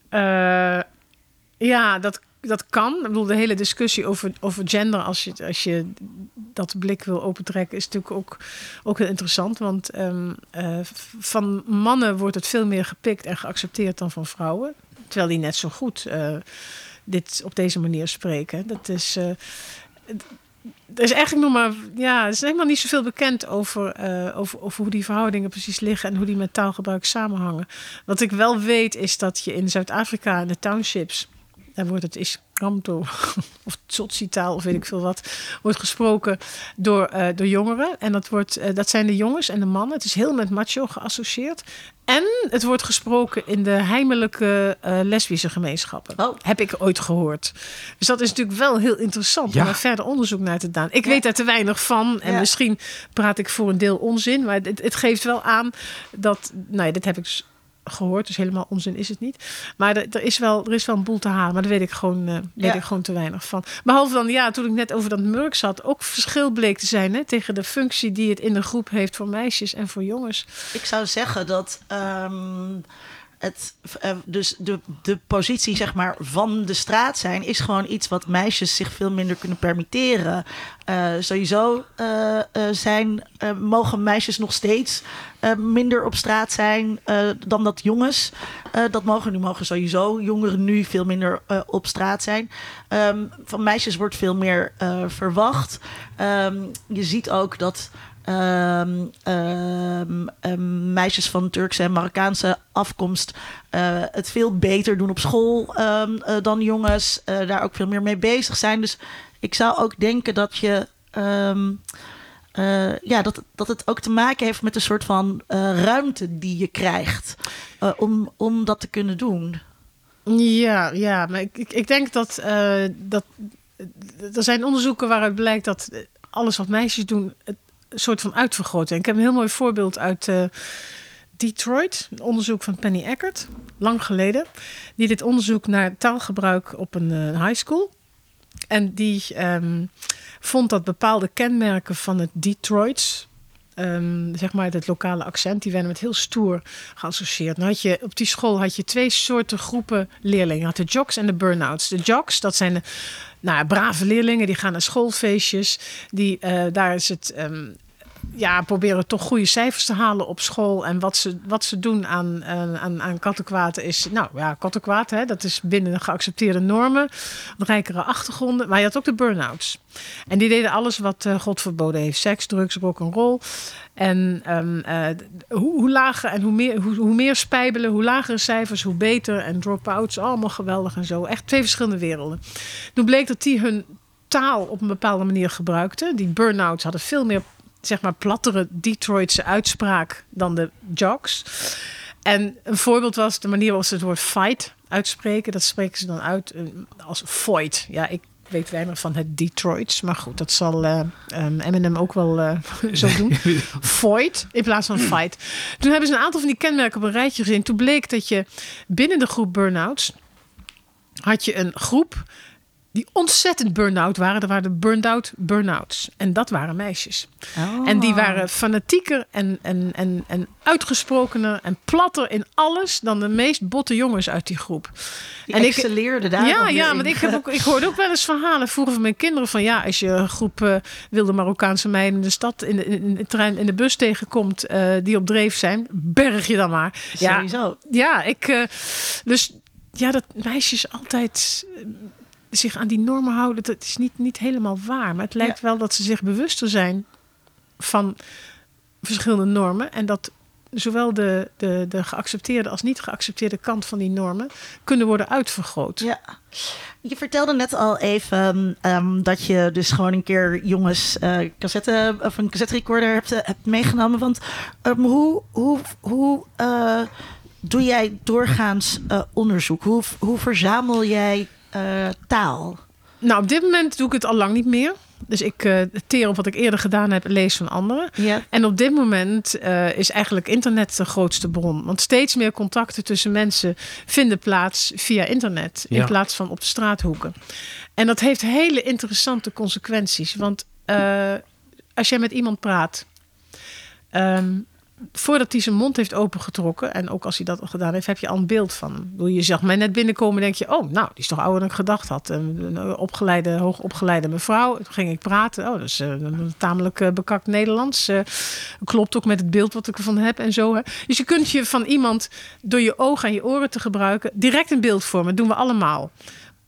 Eh, ja, dat dat kan. Ik bedoel, de hele discussie over, over gender, als je, als je dat blik wil opentrekken, is natuurlijk ook, ook heel interessant. Want ehm, eh, van mannen wordt het veel meer gepikt en geaccepteerd dan van vrouwen. Terwijl die net zo goed eh, dit op deze manier spreken. Dat is. eh, er is eigenlijk nog maar, ja, er is helemaal niet zoveel bekend over, eh, over, over hoe die verhoudingen precies liggen en hoe die met taalgebruik samenhangen. Wat ik wel weet is dat je in Zuid-Afrika, in de townships, daar wordt het Iskamto of Tsotsi-taal of weet ik veel wat, wordt gesproken door, eh, door jongeren. En dat, wordt, eh, dat zijn de jongens en de mannen. Het is heel met macho geassocieerd. En het wordt gesproken in de heimelijke eh, lesbische gemeenschappen. Oh. Heb ik ooit gehoord. Dus dat is natuurlijk wel heel interessant Ja. om er verder onderzoek naar te doen. Ik weet daar te weinig van. En Ja. misschien praat ik voor een deel onzin. Maar het, het geeft wel aan dat. Nou ja, dit heb ik dus gehoord. Dus helemaal onzin is het niet. Maar er, er, is, wel, er is wel een boel te halen. Maar daar weet ik gewoon, eh, weet Ja. ik gewoon te weinig van. Behalve dan, ja, toen ik net over dat Murk zat. Ook verschil bleek te zijn hè, tegen de functie die het in de groep heeft voor meisjes en voor jongens. Ik zou zeggen dat ehm, het, eh, dus de, de positie zeg maar, van de straat zijn is gewoon iets wat meisjes zich veel minder kunnen permitteren. Eh, sowieso eh, zijn, mogen meisjes nog steeds minder op straat zijn dan dat jongens. dat mogen nu mogen sowieso jongeren nu veel minder op straat zijn. Ehm, van meisjes wordt veel meer verwacht. Ehm, je ziet ook dat ehm, ehm, ehm, meisjes van Turkse en Marokkaanse afkomst eh, het veel beter doen op school eh, dan jongens. eh, daar ook veel meer mee bezig zijn. Dus ik zou ook denken dat je. ja, dat, dat het ook te maken heeft met een soort van ruimte die je krijgt om, om dat te kunnen doen. Ja, ja maar ik, ik, denk dat, dat. Er zijn onderzoeken waaruit blijkt dat alles wat meisjes doen. Soort van uitvergroten. En ik heb een heel mooi voorbeeld uit eh, Detroit. Onderzoek van Penny Eckert, lang geleden. Die dit onderzoek naar taalgebruik op een eh, high school. En die ehm, vond dat bepaalde kenmerken van het Detroits. Ehm, zeg maar het lokale accent, die werden met heel stoer geassocieerd. Nou had je, op die school had je twee soorten groepen leerlingen. Had de jocks en de burn-outs. De jocks, dat zijn de nou, brave leerlingen, die gaan naar schoolfeestjes. Die, eh, daar is het ehm, ja, proberen toch goede cijfers te halen op school. En wat ze, wat ze doen aan, aan, aan is... Nou ja, kattenkwaad, hè, dat is binnen de geaccepteerde normen. Rijkere achtergronden. Maar je had ook de burn-outs. En die deden alles wat eh, God verboden heeft. Seks, drugs, rock and roll. En ehm, eh, hoe, hoe lager en hoe meer, hoe, hoe meer spijbelen, hoe lagere cijfers, hoe beter. En drop-outs, allemaal geweldig en zo. Echt twee verschillende werelden. Toen bleek dat die hun taal op een bepaalde manier gebruikten. Die burn-outs hadden veel meer zeg maar plattere Detroitse uitspraak dan de jocks. En een voorbeeld was de manier waarop ze het woord fight uitspreken. Dat spreken ze dan uit eh, als fight. Ja, ik weet weinig van het Detroits. Maar goed, dat zal um, Eminem ook wel eh, zo doen. Fight in plaats van fight. Toen hebben ze een aantal van die kenmerken op een rijtje gezien. Toen bleek dat je binnen de groep burn-outs... had je een groep die ontzettend burn-out waren. Er waren de burned-out burn-outs. En dat waren meisjes. En die waren fanatieker en, en, en, en uitgesprokener en platter in alles dan de meest botte jongens uit die groep. Die en ik excelleerde daar ja, ja, want ik, heb ook, ik hoorde ook wel eens verhalen vroeger van mijn kinderen van ja, als je een groep eh, wilde Marokkaanse meiden in de stad, in de, in de trein, in de bus tegenkomt eh, die op dreef zijn, berg je dan maar. Ja, Sowieso. ja, ik. eh, dus ja, dat meisjes altijd zich aan die normen houden, dat is niet, niet helemaal waar. Maar het lijkt wel dat ze zich bewuster zijn van verschillende normen. En dat zowel de, de, de geaccepteerde als niet geaccepteerde kant van die normen kunnen worden uitvergroot. Ja. Je vertelde net al even ehm, dat je dus gewoon een keer jongens eh cassette of een cassette recorder hebt, eh, hebt meegenomen. Want ehm, hoe, hoe, hoe eh, doe jij doorgaans onderzoek? Hoe, hoe verzamel jij eh, taal? Nou, op dit moment doe ik het al lang niet meer. Dus ik eh teer op wat ik eerder gedaan heb en lees van anderen. Ja. En op dit moment eh, is eigenlijk internet de grootste bron. Want steeds meer contacten tussen mensen vinden plaats via internet. In plaats van op de straathoeken. En dat heeft hele interessante consequenties. Want eh, als jij met iemand praat. ehm, voordat hij zijn mond heeft opengetrokken, en ook als hij dat al gedaan heeft, heb je al een beeld van. Doe je zag mij net binnenkomen, denk je, oh, nou, die is toch ouder dan ik gedacht had. Een, een opgeleide, hoogopgeleide mevrouw. Toen ging ik praten. Oh, dat is uh, tamelijk uh, bekakt Nederlands. Uh, klopt ook met het beeld wat ik ervan heb en zo. Hè. Dus je kunt je van iemand door je ogen en je oren te gebruiken direct een beeld vormen. Dat doen we allemaal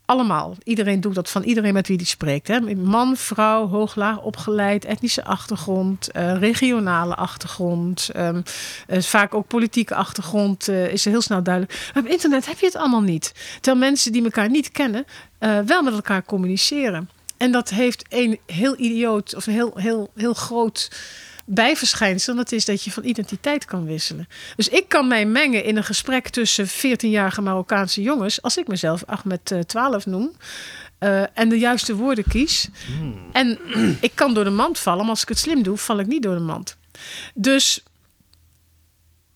allemaal. Iedereen doet dat van iedereen met wie die spreekt. Hè? Man, vrouw, hooglaag opgeleid, etnische achtergrond, uh, regionale achtergrond. Um, uh, vaak ook politieke achtergrond uh, is heel snel duidelijk. Maar op internet heb je het allemaal niet. Terwijl mensen die elkaar niet kennen, wel met elkaar communiceren. En dat heeft een heel idioot of een heel, heel, heel groot bijverschijnsel. Dat is dat je van identiteit kan wisselen. Dus ik kan mij mengen in een gesprek tussen 14-jarige Marokkaanse jongens. Als ik mezelf Ahmed 12 noem. Uh, en de juiste woorden kies. Hmm. En ik kan door de mand vallen. Maar als ik het slim doe, val ik niet door de mand. Dus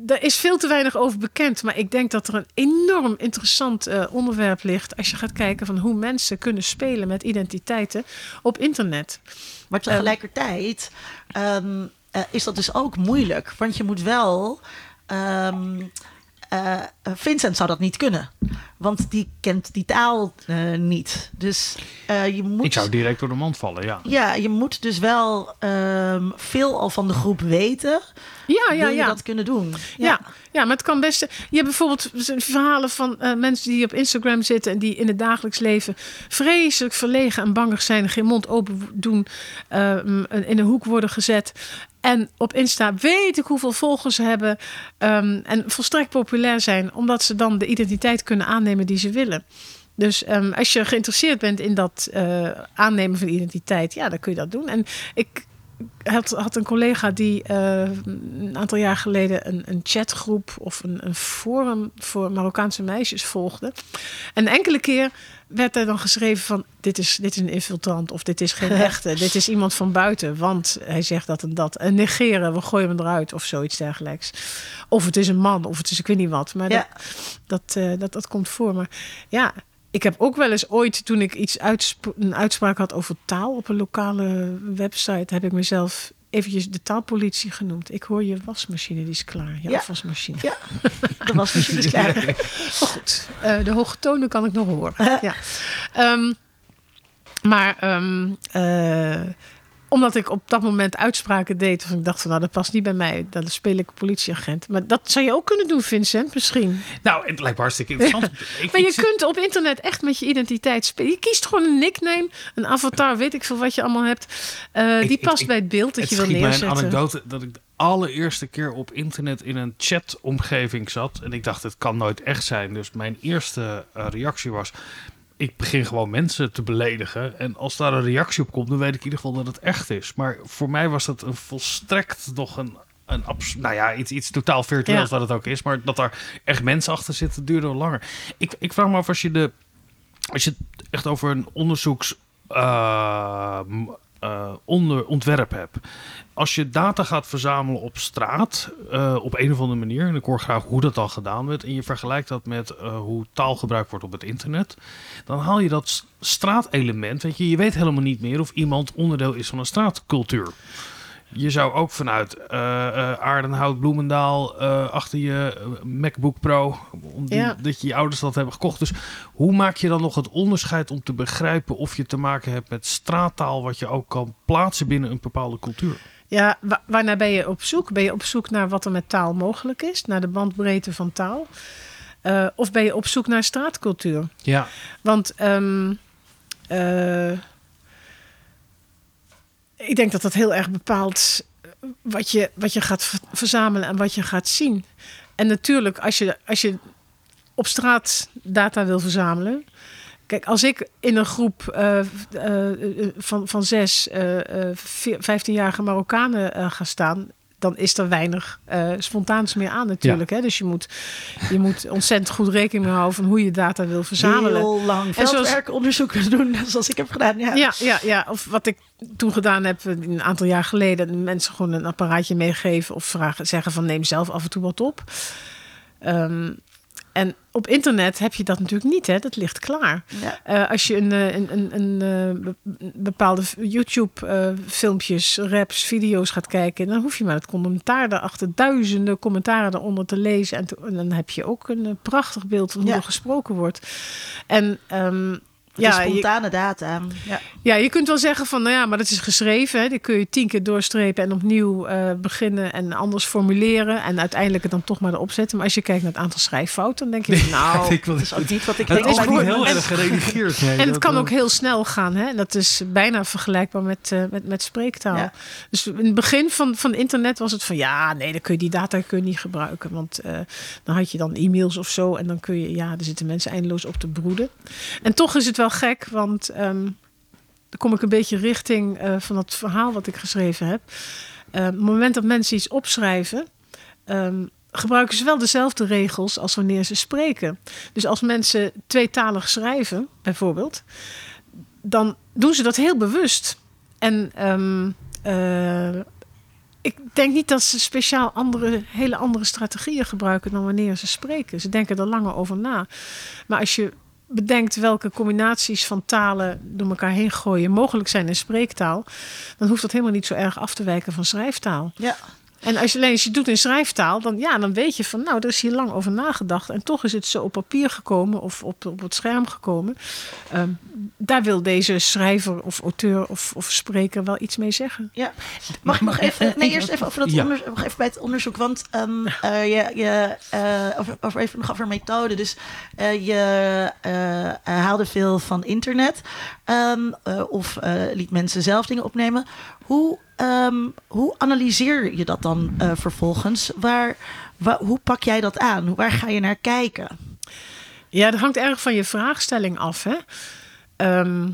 er is veel te weinig over bekend. Maar ik denk dat er een enorm interessant uh, onderwerp ligt. Als je gaat kijken van hoe mensen kunnen spelen met identiteiten op internet. Maar tegelijkertijd um, uh, is dat dus ook moeilijk. Want je moet wel. Um, uh, Vincent zou dat niet kunnen. Want die kent die taal uh, niet. Dus je moet. Ik zou direct door de mond vallen, ja. Ja, je moet dus wel um, veel al van de groep weten. Ja, ja, wil je ja. dat kunnen doen. Ja. ja. Ja, maar het kan best. Je hebt bijvoorbeeld verhalen van uh, mensen die op Instagram zitten en die in het dagelijks leven vreselijk verlegen en bangig zijn, geen mond open doen, uh, in een hoek worden gezet. En op Insta weet ik hoeveel volgers ze hebben. Um, en volstrekt populair zijn, omdat ze dan de identiteit kunnen aannemen die ze willen. Dus um, als je geïnteresseerd bent in dat uh, aannemen van identiteit, ja, dan kun je dat doen. En ik had, had een collega die uh, een aantal jaar geleden een, een chatgroep of een, een, forum voor Marokkaanse meisjes volgde. En enkele keer werd er dan geschreven van dit is, dit is een infiltrant of dit is geen echte, dit is iemand van buiten, want hij zegt dat en dat. En negeren, we gooien hem eruit of zoiets dergelijks. Of het is een man of het is ik weet niet wat. Maar ja. dat, dat, uh, dat, dat komt voor. Maar ja, ik heb ook wel eens ooit, toen ik iets uitsp een uitspraak had over taal op een lokale website, heb ik mezelf eventjes de taalpolitie genoemd. Ik hoor je wasmachine, die is klaar. Ja. afwasmachine. Ja, de wasmachine is klaar. goed, uh, de hoge tonen kan ik nog horen. ja. Um, maar um, uh, omdat ik op dat moment uitspraken deed. Of ik dacht van nou, dat past niet bij mij. Dan speel ik politieagent. Maar dat zou je ook kunnen doen, Vincent, misschien. Nou, het lijkt me hartstikke interessant. ik, maar je kunt op internet echt met je identiteit spelen. Je kiest gewoon een nickname, een avatar, weet ik veel wat je allemaal hebt. Uh, die past ik, bij het beeld dat het je wil neerzetten. Het een anekdote dat ik de allereerste keer op internet in een chatomgeving zat. En ik dacht, het kan nooit echt zijn. Dus mijn eerste uh, reactie was ik begin gewoon mensen te beledigen. En als daar een reactie op komt, dan weet ik in ieder geval dat het echt is. Maar voor mij was dat een volstrekt nog een. Een nou ja, iets, iets totaal virtueels ja. dat het ook is. Maar dat daar echt mensen achter zitten, duurde wel langer. Ik, ik vraag me af als je de. Als je het echt over een onderzoeks. Uh, uh, onder ontwerp heb. Als je data gaat verzamelen op straat, uh, op een of andere manier, en ik hoor graag hoe dat dan gedaan wordt, en je vergelijkt dat met uh, hoe taal gebruikt wordt op het internet, dan haal je dat straatelement. Weet je, je weet helemaal niet meer of iemand onderdeel is van een straatcultuur. Je zou ook vanuit uh, uh, Aardenhout, Bloemendaal uh, achter je MacBook Pro, om die, ja. dat je je ouders dat hebben gekocht. Dus hoe maak je dan nog het onderscheid om te begrijpen of je te maken hebt met straattaal, wat je ook kan plaatsen binnen een bepaalde cultuur? Ja, wa waarnaar ben je op zoek? Ben je op zoek naar wat er met taal mogelijk is, naar de bandbreedte van taal? of ben je op zoek naar straatcultuur? Ja. Want. Um, ik denk dat dat heel erg bepaalt wat je, wat je gaat verzamelen en wat je gaat zien. En natuurlijk, als je, als je op straat data wil verzamelen. Kijk, als ik in een groep uh, uh, van, van zes, uh, 15-jarige Marokkanen ga staan dan is er weinig uh, spontaans meer aan natuurlijk. Ja. Hè? Dus je moet, je moet ontzettend goed rekening mee houden van hoe je data wil verzamelen. Heel lang veldwerkonderzoek doen, zoals ik heb gedaan. Ja. ja. Ja, ja, of wat ik toen gedaan heb, een aantal jaar geleden, mensen gewoon een apparaatje meegeven of vragen, zeggen van neem zelf af en toe wat op. Um, En op internet heb je dat natuurlijk niet, hè? dat ligt klaar. Ja. Eh, als je een, eh, een, een, een eh, be- bepaalde YouTube-filmpjes, raps, video's gaat kijken, dan hoef je maar het commentaar daarachter, duizenden commentaren daaronder te lezen. En, dan heb je ook een prachtig beeld van hoe Ja. er gesproken wordt. En ehm, Ja, je, spontane data. Ja. ja, je kunt wel zeggen van, nou ja, maar dat is geschreven. Hè. Die kun je tien keer doorstrepen en opnieuw eh, beginnen en anders formuleren. En uiteindelijk het dan toch maar erop zetten. Maar als je kijkt naar het aantal schrijffouten, dan denk je, van, nou... ik wil Dat is ook niet wat ik Het denk. is is die- heel erg geredigeerd. nee, En het kan eh, ook heel snel gaan. Hè? Dat is bijna vergelijkbaar met, eh, met, met spreektaal. Ja. Dus in het begin van, van internet was het van... ja, nee, dan kun je die data kun je niet gebruiken. Want eh, dan had je dan e-mails of zo... en dan kun je... ja, er zitten mensen eindeloos op te broeden. En toch is het wel gek, want... ehm, dan kom ik een beetje richting eh, van het verhaal wat ik geschreven heb. Eh, op het moment dat mensen iets opschrijven... ehm, gebruiken ze wel dezelfde regels als wanneer ze spreken. Dus als mensen tweetalig schrijven, bijvoorbeeld, dan doen ze dat heel bewust. En ehm, eh, ik denk niet dat ze speciaal andere, hele andere strategieën gebruiken dan wanneer ze spreken. Ze denken er langer over na. Maar als je bedenkt welke combinaties van talen door elkaar heen gooien mogelijk zijn in spreektaal, dan hoeft dat helemaal niet zo erg af te wijken van schrijftaal. Ja. En als je alleen als je het doet in schrijftaal, dan, ja, dan weet je van, nou, er is hier lang over nagedacht. En toch is het zo op papier gekomen of op, op het scherm gekomen. Ehm, daar wil deze schrijver of auteur of, of spreker wel iets mee zeggen. Ja. Mag ik nog even, nee, eerst even over, dat Ja. onderzoek, even bij het onderzoek, want ehm, eh, je, je, eh, over, over even nog over methode. Dus eh, je haalde veel van internet ehm, eh, of eh, liet mensen zelf dingen opnemen. Hoe, ehm, hoe analyseer je dat dan eh, vervolgens? Waar, wa- hoe pak jij dat aan? Waar ga je naar kijken? Ja, dat hangt erg van je vraagstelling af. Hè? Ehm,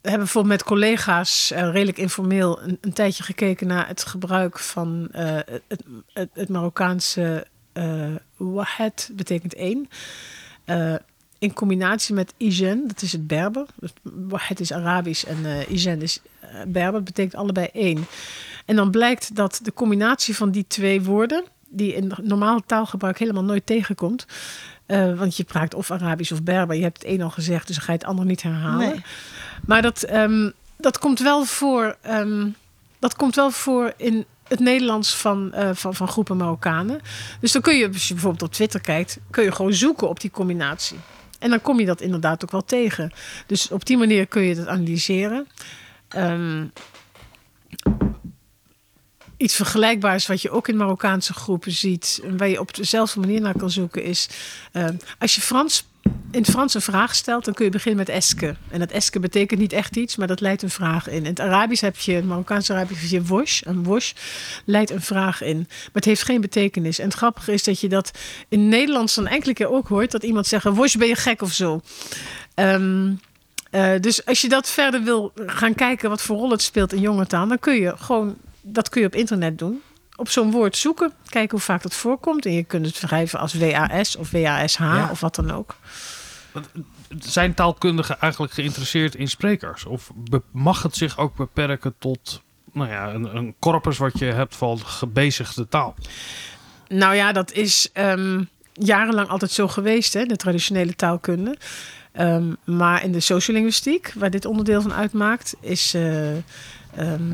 we hebben bijvoorbeeld met collega's eh, redelijk informeel een, tijdje gekeken naar het gebruik van eh, het, het, Marokkaanse eh wahed, betekent één. In combinatie met Ijen, dat is het Berber. Wahed is Arabisch en eh Ijen is eh, Berber, dat betekent allebei één. En dan blijkt dat de combinatie van die twee woorden, die in normaal taalgebruik helemaal nooit tegenkomt, eh, want je praat of Arabisch of Berber. Je hebt het een al gezegd, dus dan ga je het ander niet herhalen. Nee. Maar dat, ehm, dat, komt wel voor, ehm, dat komt wel voor in het Nederlands van, van, van groepen Marokkanen. Dus dan kun je, als je bijvoorbeeld op Twitter kijkt, kun je gewoon zoeken op die combinatie. En dan kom je dat inderdaad ook wel tegen. Dus op die manier kun je dat analyseren. Ehm, iets vergelijkbaars wat je ook in Marokkaanse groepen ziet, en waar je op dezelfde manier naar kan zoeken, is ehm, als je Frans in het Frans een vraag stelt, dan kun je beginnen met eske. En dat eske betekent niet echt iets, maar dat leidt een vraag in. In het Arabisch heb je, Marokkaanse Arabisch heb je wosh. En wosh leidt een vraag in. Maar het heeft geen betekenis. En het grappige is dat je dat in Nederlands dan enkele keer ook hoort. Dat iemand zegt, wosh ben je gek of zo. Ehm, eh, dus als je dat verder wil gaan kijken wat voor rol het speelt in jonge taal, dan kun je gewoon, dat kun je op internet doen. Op zo'n woord zoeken, kijken hoe vaak dat voorkomt. En je kunt het schrijven als WAS of WASH Ja. of wat dan ook. Zijn taalkundigen eigenlijk geïnteresseerd in sprekers? Of mag het zich ook beperken tot nou ja, een, een corpus wat je hebt van gebezigde taal? Nou ja, dat is ehm, jarenlang altijd zo geweest, hè, de traditionele taalkunde. Ehm, maar in de sociolinguïstiek, waar dit onderdeel van uitmaakt, is, eh, ehm,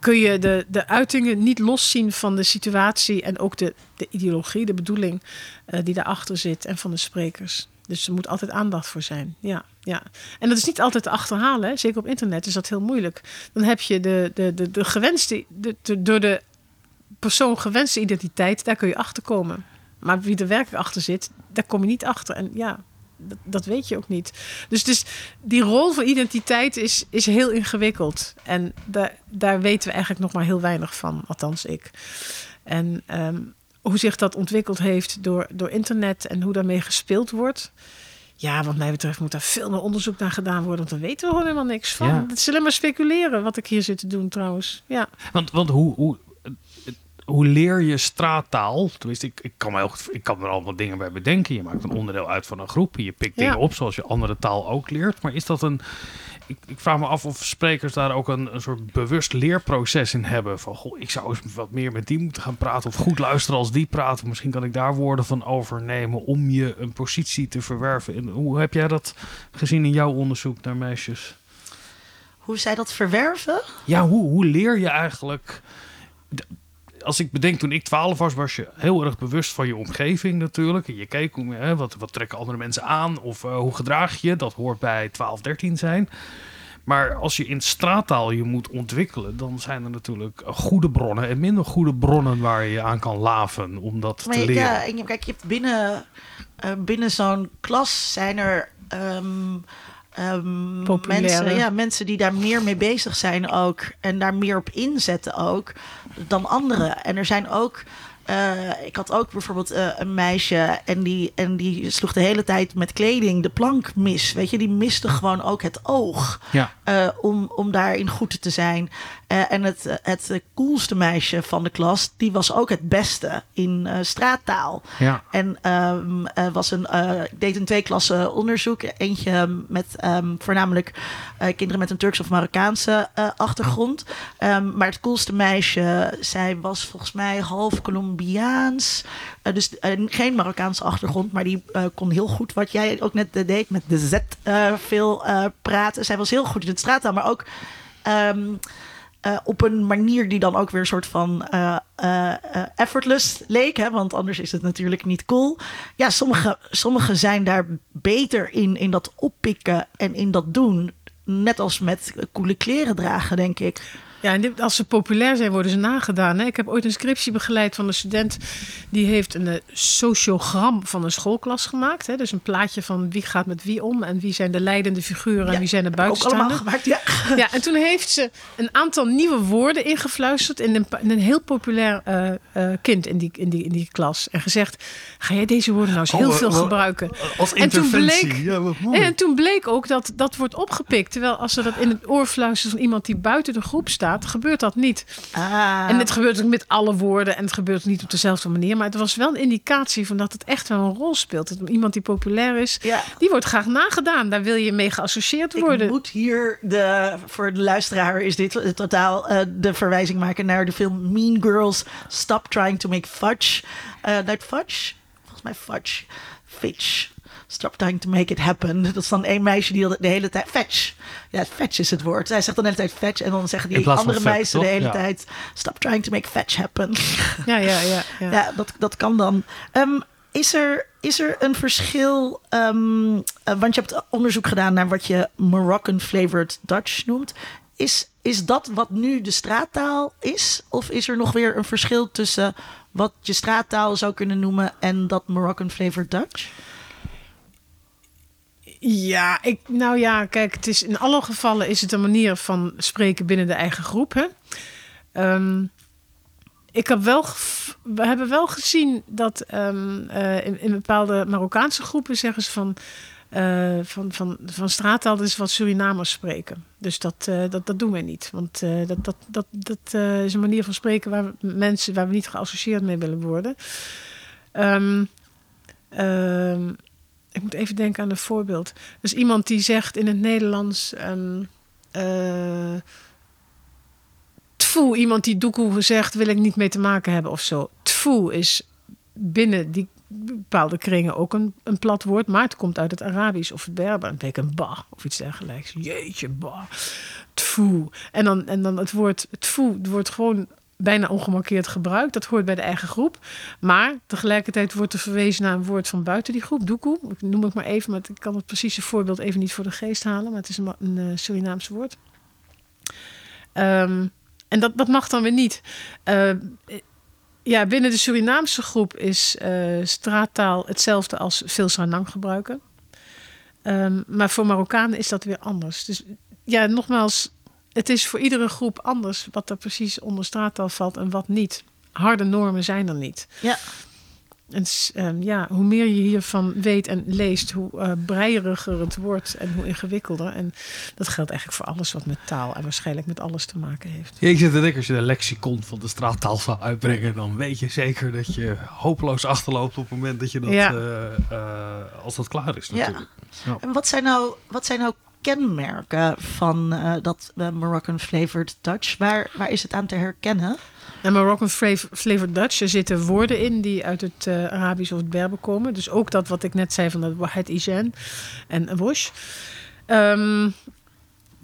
kun je de, de uitingen niet loszien van de situatie en ook de, de ideologie, de bedoeling eh, die daarachter zit en van de sprekers. Dus er moet altijd aandacht voor zijn. Ja, ja. En dat is niet altijd te achterhalen. Zeker op internet is dat heel moeilijk. Dan heb je de, de, de, de gewenste, de- door de persoon gewenste identiteit, daar kun je achter komen. Maar wie er werkelijk achter zit, daar kom je niet achter. En ja, dat, dat weet je ook niet. Dus, dus die rol van identiteit is, is heel ingewikkeld. En daar, daar weten we eigenlijk nog maar heel weinig van, althans ik. En ehm, hoe zich dat ontwikkeld heeft door, door internet en hoe daarmee gespeeld wordt. Ja, wat mij betreft moet daar veel meer onderzoek naar gedaan worden. Want daar weten we gewoon helemaal niks van. Ja. Het is alleen maar speculeren wat ik hier zit te doen trouwens. Ja. Want, want hoe, hoe, hoe leer je straattaal? Tenminste, ik, ik, kan me heel ik kan er allemaal dingen bij bedenken. Je maakt een onderdeel uit van een groep. Je pikt Ja. dingen op zoals je andere taal ook leert. Maar is dat een, ik, ik vraag me af of sprekers daar ook een, een soort bewust leerproces in hebben. Van, goh, ik zou eens wat meer met die moeten gaan praten. Of goed luisteren als die praten. Misschien kan ik daar woorden van overnemen om je een positie te verwerven. En hoe heb jij dat gezien in jouw onderzoek naar meisjes? Hoe zij dat verwerven? Ja, hoe, hoe leer je eigenlijk... Als ik bedenk, toen ik 12 was, was je heel erg bewust van je omgeving natuurlijk. En je keek, hoe, hè, wat, wat trekken andere mensen aan? Of uh, hoe gedraag je? Dat hoort bij 12, 13 zijn. Maar als je in straattaal je moet ontwikkelen, dan zijn er natuurlijk goede bronnen en minder goede bronnen waar je aan kan laven om dat maar te leren. Ja, en kijk, je hebt binnen, uh, binnen zo'n klas zijn er um, um, mensen, ja, mensen die daar meer mee bezig zijn ook en daar meer op inzetten ook dan anderen. En er zijn ook uh, ik had ook bijvoorbeeld uh, een meisje en die, en die sloeg de hele tijd met kleding de plank mis. Weet je, die miste gewoon ook het oog ja. uh, om, om daarin goed te zijn. En het, het coolste meisje van de klas, die was ook het beste in straattaal. Ja. En um, was een, ik deed een twee klassen onderzoek. Eentje met um, voornamelijk kinderen met een Turks of Marokkaanse achtergrond. Um, maar het coolste meisje, zij was volgens mij half Colombiaans. Dus geen Marokkaanse achtergrond, maar die kon heel goed wat jij ook net deed met de Z veel praten. Zij was heel goed in het straattaal, maar ook um, op een manier die dan ook weer een soort van effortless leek. Hè? Want anders is het natuurlijk niet cool. Ja, sommige, sommige zijn daar beter in, in dat oppikken en in dat doen. Net als met coole kleren dragen, denk ik. Ja, en dit, als ze populair zijn, worden ze nagedaan. Hè? Ik heb ooit een scriptie begeleid van een student. Die heeft een uh, sociogram van een schoolklas gemaakt. Hè? Dus een plaatje van wie gaat met wie om. En wie zijn de leidende figuren en ja, wie zijn de Ook buitenstaanders. allemaal gemaakt, ja. Ja, en toen heeft ze een aantal nieuwe woorden ingefluisterd in een, in een heel populair uh, uh, kind in die, in, die, in die klas. En gezegd, ga jij deze woorden nou eens heel Oh, veel wel- gebruiken? Als En toen bleek- ja. En toen bleek ook dat dat wordt opgepikt. Terwijl als ze dat in het oor fluisteren van iemand die buiten de groep staat, gebeurt dat niet. Ah, En het gebeurt ook met alle woorden en het gebeurt niet op dezelfde manier. Maar het was wel een indicatie van dat het echt wel een rol speelt. Dat iemand die populair is, ja. die wordt graag nagedaan. Daar wil je mee geassocieerd Ik worden. moet hier, de, voor de luisteraar is dit totaal eh, de verwijzing maken naar de film Mean Girls Stop Trying to Make Fudge. Uh, Fudge? Volgens mij Fudge. Fitch. Stop trying to make it happen. Dat is dan één meisje die de hele tijd... Fetch. Ja, fetch is het woord. Zij zegt dan de hele tijd fetch. En dan zeggen die andere fat, meisjes toch? de hele Ja. tijd... Stop trying to make fetch happen. Ja, ja, ja. ja. Ja, dat, dat kan dan. Ehm, is, er, is er een verschil? ehm, eh, want je hebt onderzoek gedaan naar wat je Moroccan flavored Dutch noemt. Is, is dat wat nu de straattaal is? Of is er nog weer een verschil tussen wat je straattaal zou kunnen noemen en dat Moroccan flavored Dutch? Ja, ik, nou ja, kijk, het is in alle gevallen is het een manier van spreken binnen de eigen groep. Hè? Ehm, ik heb wel, we hebben wel gezien dat ehm, eh, in, bepaalde Marokkaanse groepen zeggen ze van, eh, van, van, van straattaal, wat Surinamers spreken. Dus dat, eh, dat, dat doen wij niet. Want dat, dat, dat, dat is een manier van spreken waar we, mensen waar we niet geassocieerd mee willen worden. Ehm, ik moet even denken aan een voorbeeld. Dus iemand die zegt in het Nederlands. ehm eh, tfoe, iemand die doekoe zegt, wil ik niet mee te maken hebben of zo. Tfoe is binnen die bepaalde kringen ook een, een plat woord, maar het komt uit het Arabisch of het Berber. Het betekent ba of iets dergelijks. Jeetje, ba. Tfoe. En dan, en dan het woord tfoe, wordt gewoon bijna ongemarkeerd gebruikt. Dat hoort bij de eigen groep. Maar tegelijkertijd wordt er verwezen naar een woord van buiten die groep, doekoe. Ik noem het maar even, maar ik kan het precieze voorbeeld even niet voor de geest halen. Maar het is een, eh, Surinaams woord. Ehm, en dat, dat mag dan weer niet. Eh, ja, binnen de Surinaamse groep is eh, straattaal hetzelfde als veel Sanang gebruiken. Ehm, maar voor Marokkanen is dat weer anders. Dus ja, nogmaals, het is voor iedere groep anders wat er precies onder straattaal valt en wat niet. Harde normen zijn er niet. Ja. En ehm, ja, hoe meer je hiervan weet en leest, hoe eh breieriger het wordt en hoe ingewikkelder. En dat geldt eigenlijk voor alles wat met taal en waarschijnlijk met alles te maken heeft. Ja, ik zit te denken, als je de lexicon van de straattaal zou uitbrengen, dan weet je zeker dat je hopeloos achterloopt op het moment dat je dat, Ja. eh, eh, als dat klaar is Ja. natuurlijk. En wat zijn nou, wat zijn nou kenmerken van eh, dat eh, Moroccan flavored Dutch? Waar, waar is het aan te herkennen? En Moroccan flav- flavored Dutch, er zitten woorden in die uit het eh, Arabisch of het Berber komen. Dus ook dat wat ik net zei van dat wahed ijen en wosh. Ehm,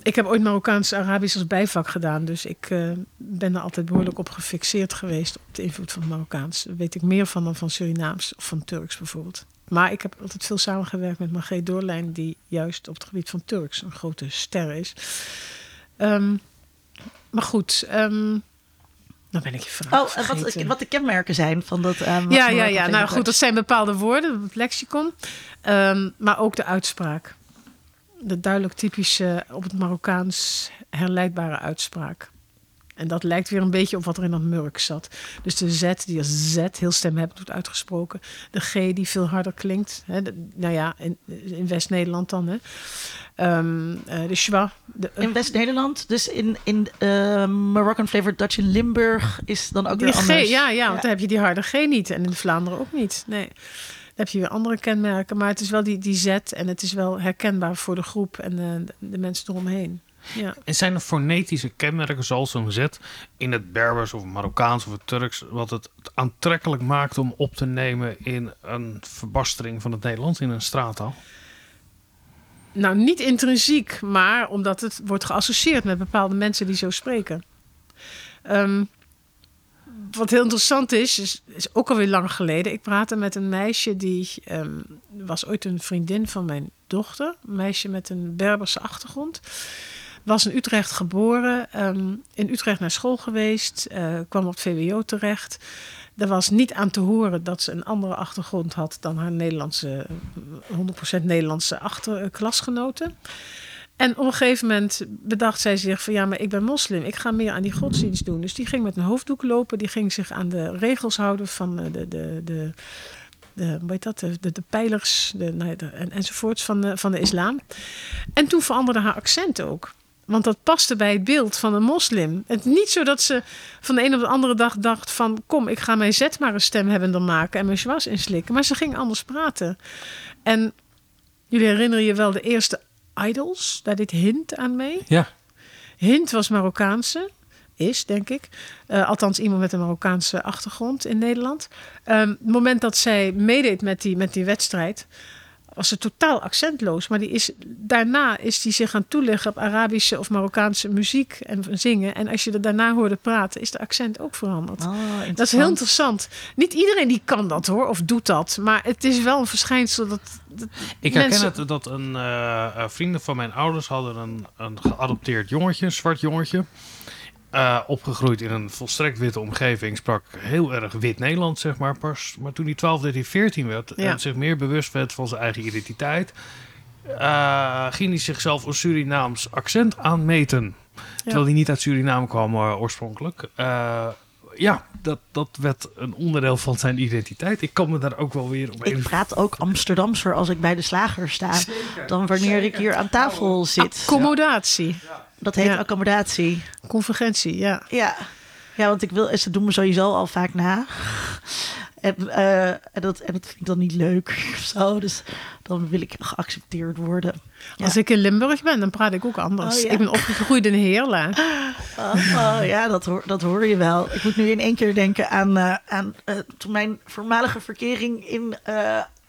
ik heb ooit Marokkaans Arabisch als bijvak gedaan. Dus ik ben er altijd behoorlijk op gefixeerd geweest op de invloed van Marokkaans. Daar weet ik meer van dan van Surinaams of van Turks bijvoorbeeld. Maar ik heb altijd veel samengewerkt met Margreet Doorlijn, die juist op het gebied van Turks een grote ster is. Ehm, maar goed, ehm dan ben ik je vraag Oh, wat, wat de kenmerken zijn van dat. eh, Ja, ja, ja. Nou goed, dat zijn bepaalde woorden, het lexicon. Ehm, maar ook de uitspraak. De duidelijk typische, op het Marokkaans herleidbare uitspraak. En dat lijkt weer een beetje op wat er in dat murk zat. Dus de Z, die als Z heel stemhebbend wordt uitgesproken. De G, die veel harder klinkt. Hè, de- nou ja, in, in West-Nederland dan. Hè. Ehm, eh, de schwa. De, uh, In West-Nederland, dus in, in eh, Moroccan flavored Dutch in Limburg is dan ook weer G, anders. ja, ja, want dan heb je die harde G niet. En in Vlaanderen ook niet. Nee. Dan heb je weer andere kenmerken. Maar het is wel die, die Z en het is wel herkenbaar voor de groep en de mensen eromheen. Ja. En zijn er fonetische kenmerken zoals zo'n Z in het Berbers of Marokkaans of het Turks, wat het aantrekkelijk maakt om op te nemen in een verbastering van het Nederlands in een straattaal? Nou, niet intrinsiek, maar omdat het wordt geassocieerd met bepaalde mensen die zo spreken. Ehm, wat heel interessant is, is, is ook alweer lang geleden. Ik praatte met een meisje die ehm, was ooit een vriendin van mijn dochter. Een meisje met een Berberse achtergrond. Was in Utrecht geboren, ehm, in Utrecht naar school geweest, eh, kwam op het VWO terecht. Er was niet aan te horen dat ze een andere achtergrond had dan haar Nederlandse, 100% Nederlandse achter, eh. En op een gegeven moment bedacht zij zich van ja, maar ik ben moslim, ik ga meer aan die godsdienst doen. Dus die ging met een hoofddoek lopen, die ging zich aan de regels houden van eh, de, de, de, de, heet dat, de, de, pijlers nou de- en, enzovoorts van van de islam. En toen veranderde haar accent ook. Want dat paste bij het beeld van een moslim. Het niet zo dat ze van de een op de andere dag dacht van... kom, ik ga mijn zet maar een stemhebbender maken en mijn schwas inslikken. Maar ze ging anders praten. En jullie herinneren je wel de eerste idols? Daar deed Hint aan mee. Ja. Hint was Marokkaanse. Is, denk ik. Eh, althans, iemand met een Marokkaanse achtergrond in Nederland. Ehm, het moment dat zij meedeed met die, met die wedstrijd... was ze totaal accentloos. Maar die is, daarna is die zich gaan toeleggen op Arabische of Marokkaanse muziek en zingen. En als je er daarna hoorde praten, is de accent ook veranderd. Oh, Dat is heel interessant. Niet iedereen die kan dat hoor, of doet dat. Maar het is wel een verschijnsel dat. dat Ik herken mensen- het dat een eh, eh, vrienden van mijn ouders hadden een, een geadopteerd jongetje, een zwart jongetje. Eh, opgegroeid in een volstrekt witte omgeving, sprak heel erg wit Nederlands, zeg maar. Pas, maar toen hij 12, 13, 14 werd Ja. en zich meer bewust werd van zijn eigen identiteit, eh, ging hij zichzelf een Surinaams accent aanmeten. Terwijl hij niet uit Suriname kwam eh, oorspronkelijk. Eh, ja, dat, dat werd een onderdeel van zijn identiteit. Ik kan me daar ook wel weer op Ik een praat ook Amsterdamser als ik bij de slager sta. dan wanneer ik hier aan tafel zit. Accommodatie, Dat heet Ja. accommodatie. convergentie, ja. Ja. ja, want ik wil, ze doen me sowieso al vaak na. En, eh, en, dat, en dat vind ik dan niet leuk of zo. Dus dan wil ik geaccepteerd worden. Ja. Als ik in Limburg ben, dan praat ik ook anders. Oh, ja. Ik ben opgegroeid in Heerla. Oh, oh, ja, dat hoor, dat hoor je wel. Ik moet nu in één keer denken aan, eh, aan eh, toen mijn voormalige verkering in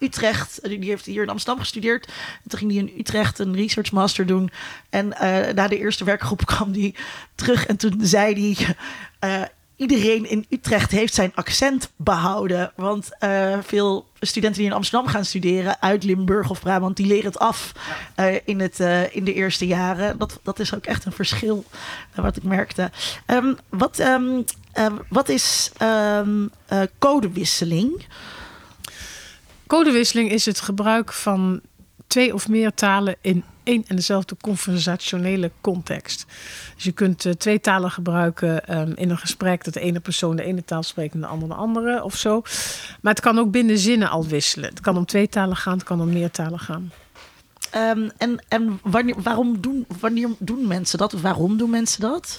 Utrecht. Die heeft hier in Amsterdam gestudeerd. En toen ging hij in Utrecht een research master doen. En eh, na de eerste werkgroep kwam hij terug. En toen zei hij... eh, Iedereen in Utrecht heeft zijn accent behouden. Want eh, veel studenten die in Amsterdam gaan studeren, uit Limburg of Brabant, die leren het af in, het, in de eerste jaren. Dat, dat is ook echt een verschil, wat ik merkte. Ehm, wat, ehm, eh, wat is ehm, eh, codewisseling? Codewisseling is het gebruik van twee of meer talen in één en dezelfde conversationele context. Dus je kunt eh, twee talen gebruiken ehm, in een gesprek dat de ene persoon de ene taal spreekt en de andere de andere of zo. Maar het kan ook binnen zinnen al wisselen. Het kan om twee talen gaan, het kan om meer talen gaan. Ehm, en en wanneer, waarom doen, mensen dat? Waarom doen mensen dat?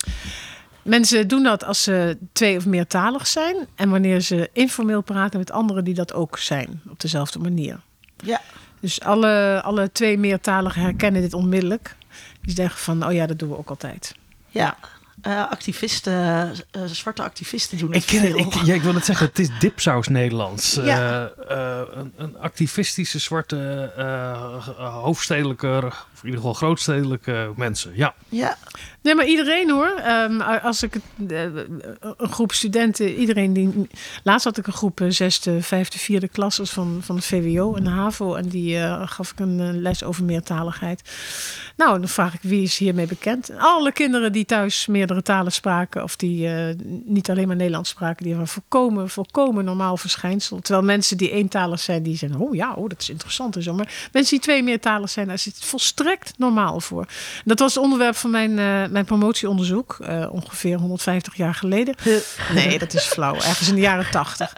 Mensen doen dat als ze twee of meertalig zijn en wanneer ze informeel praten met anderen die dat ook zijn op dezelfde manier. Ja, Dus alle, alle twee meertaligen herkennen dit onmiddellijk. Die zeggen van, oh ja, dat doen we ook altijd. Ja, eh, activisten, eh, zwarte activisten doen het Ik, veel. ik, ja, ik wil net zeggen, het is dipsaus Nederlands. Ja. Eh, eh, een, een activistische zwarte eh, hoofdstedelijke, of in ieder geval grootstedelijke mensen. Ja, Ja, Nee, maar iedereen hoor. Ehm, als ik eh, een groep studenten, iedereen die. Laatst had ik een groep eh, zesde, vijfde, vierde klassers van, van het VWO en de HAVO. En die eh, gaf ik een les over meertaligheid. Nou, dan vraag ik wie is hiermee bekend. Alle kinderen die thuis meerdere talen spraken, of die eh, niet alleen maar Nederlands spraken, die hebben een volkomen, volkomen normaal verschijnsel. Terwijl mensen die eentalig zijn, die zeggen: Oh ja, oh, dat is interessant en zo. Maar mensen die twee meertalig zijn, daar is het volstrekt normaal voor. Dat was het onderwerp van mijn, eh, mijn promotieonderzoek, eh, ongeveer 150 jaar geleden. Nee, dat is flauw. Ergens in de jaren 80.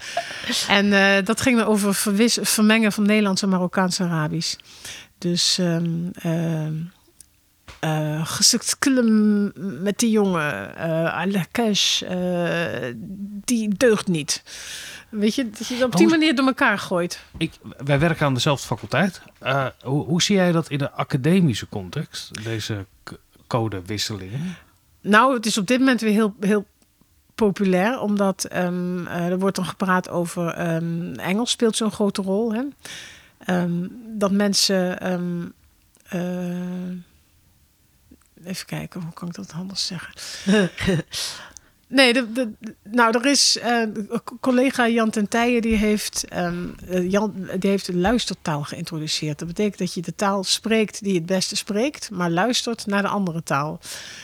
En eh, dat ging dan over verwis- vermengen van Nederlands en Marokkaans-Arabisch. Dus ehm eh, gesukt klem met die jongen, eh die deugt niet. Weet je, dat je het op die manier door elkaar gooit. ik, wij werken aan dezelfde faculteit. Eh, hoe, hoe zie jij dat in de academische context, deze codewisselingen? Nou, het is op dit moment weer heel, heel populair, omdat ehm, eh, er wordt dan gepraat over ehm, Engels speelt zo'n grote rol. Hè? Ehm, dat mensen. ehm, eh, even kijken, hoe kan ik dat anders zeggen? Nee, nou, er is eh, collega Jan ten Tijen die heeft, eh, Jan, die heeft luistertaal geïntroduceerd. Dat betekent dat je de taal spreekt die het beste spreekt, maar luistert naar de andere taal.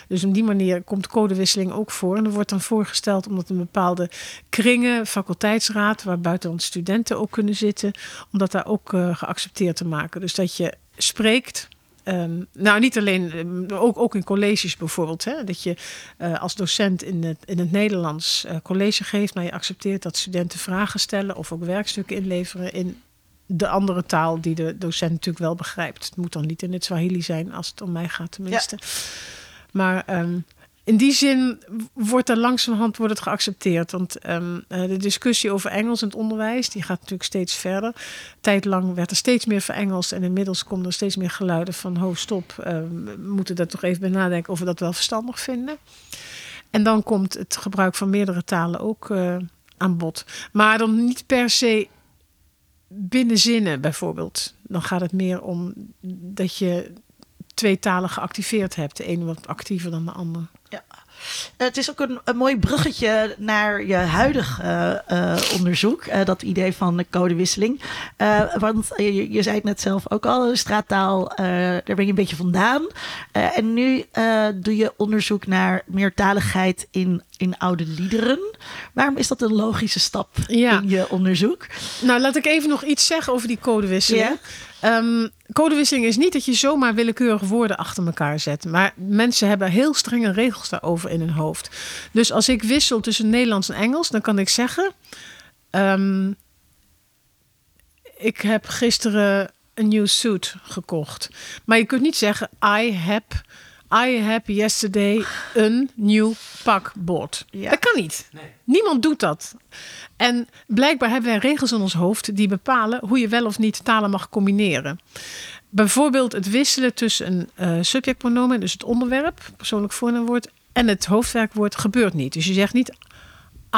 Dus op die manier komt codewisseling ook voor. En er wordt dan voorgesteld omdat een bepaalde kringen, faculteitsraad, waar buitenlandse studenten ook kunnen zitten, om dat daar ook eh, geaccepteerd te maken. Dus dat je spreekt. Ehm, nou, niet alleen, ehm, ook, ook in colleges bijvoorbeeld. Hè, dat je eh, als docent in het, in het Nederlands eh, college geeft, maar je accepteert dat studenten vragen stellen of ook werkstukken inleveren in de andere taal die de docent natuurlijk wel begrijpt. Het moet dan niet in het Swahili zijn, als het om mij gaat tenminste. Maar ehm, in die zin wordt er langzamerhand wordt het geaccepteerd. Want ehm, eh, de discussie over Engels in het onderwijs, die gaat natuurlijk steeds verder. Tijdlang werd er steeds meer verengeld en inmiddels komen er steeds meer geluiden van, ho stop, ehm, we moeten daar toch even bij nadenken of we dat wel verstandig vinden. En dan komt het gebruik van meerdere talen ook eh, aan bod. Maar dan niet per se binnen zinnen bijvoorbeeld. Dan gaat het meer om dat je twee talen geactiveerd hebt. De ene wat actiever dan de andere. Het is ook een, een mooi bruggetje naar je huidige eh, eh, onderzoek. eh, dat idee van de codewisseling. Want je, je zei het net zelf ook al, straattaal, daar ben je een beetje vandaan. En nu doe je onderzoek naar meertaligheid in, in oude liederen. Waarom is dat een logische stap Ja. in je onderzoek? Nou, laat ik even nog iets zeggen over die codewisseling. Ja. Ehm, codewisseling is niet dat je zomaar willekeurig woorden achter elkaar zet. Maar mensen hebben heel strenge regels daarover in hun hoofd. Dus als ik wissel tussen Nederlands en Engels, dan kan ik zeggen... ehm, ik heb gisteren een nieuw suit gekocht. Maar je kunt niet zeggen... I have, I have yesterday een nieuw pak bought. Ja. Dat kan niet. Niemand doet dat. En blijkbaar hebben wij regels in ons hoofd die bepalen hoe je wel of niet talen mag combineren. Bijvoorbeeld het wisselen tussen een eh subjectpronomen, dus het onderwerp, persoonlijk voornaamwoord, en het hoofdwerkwoord gebeurt niet. Dus je zegt niet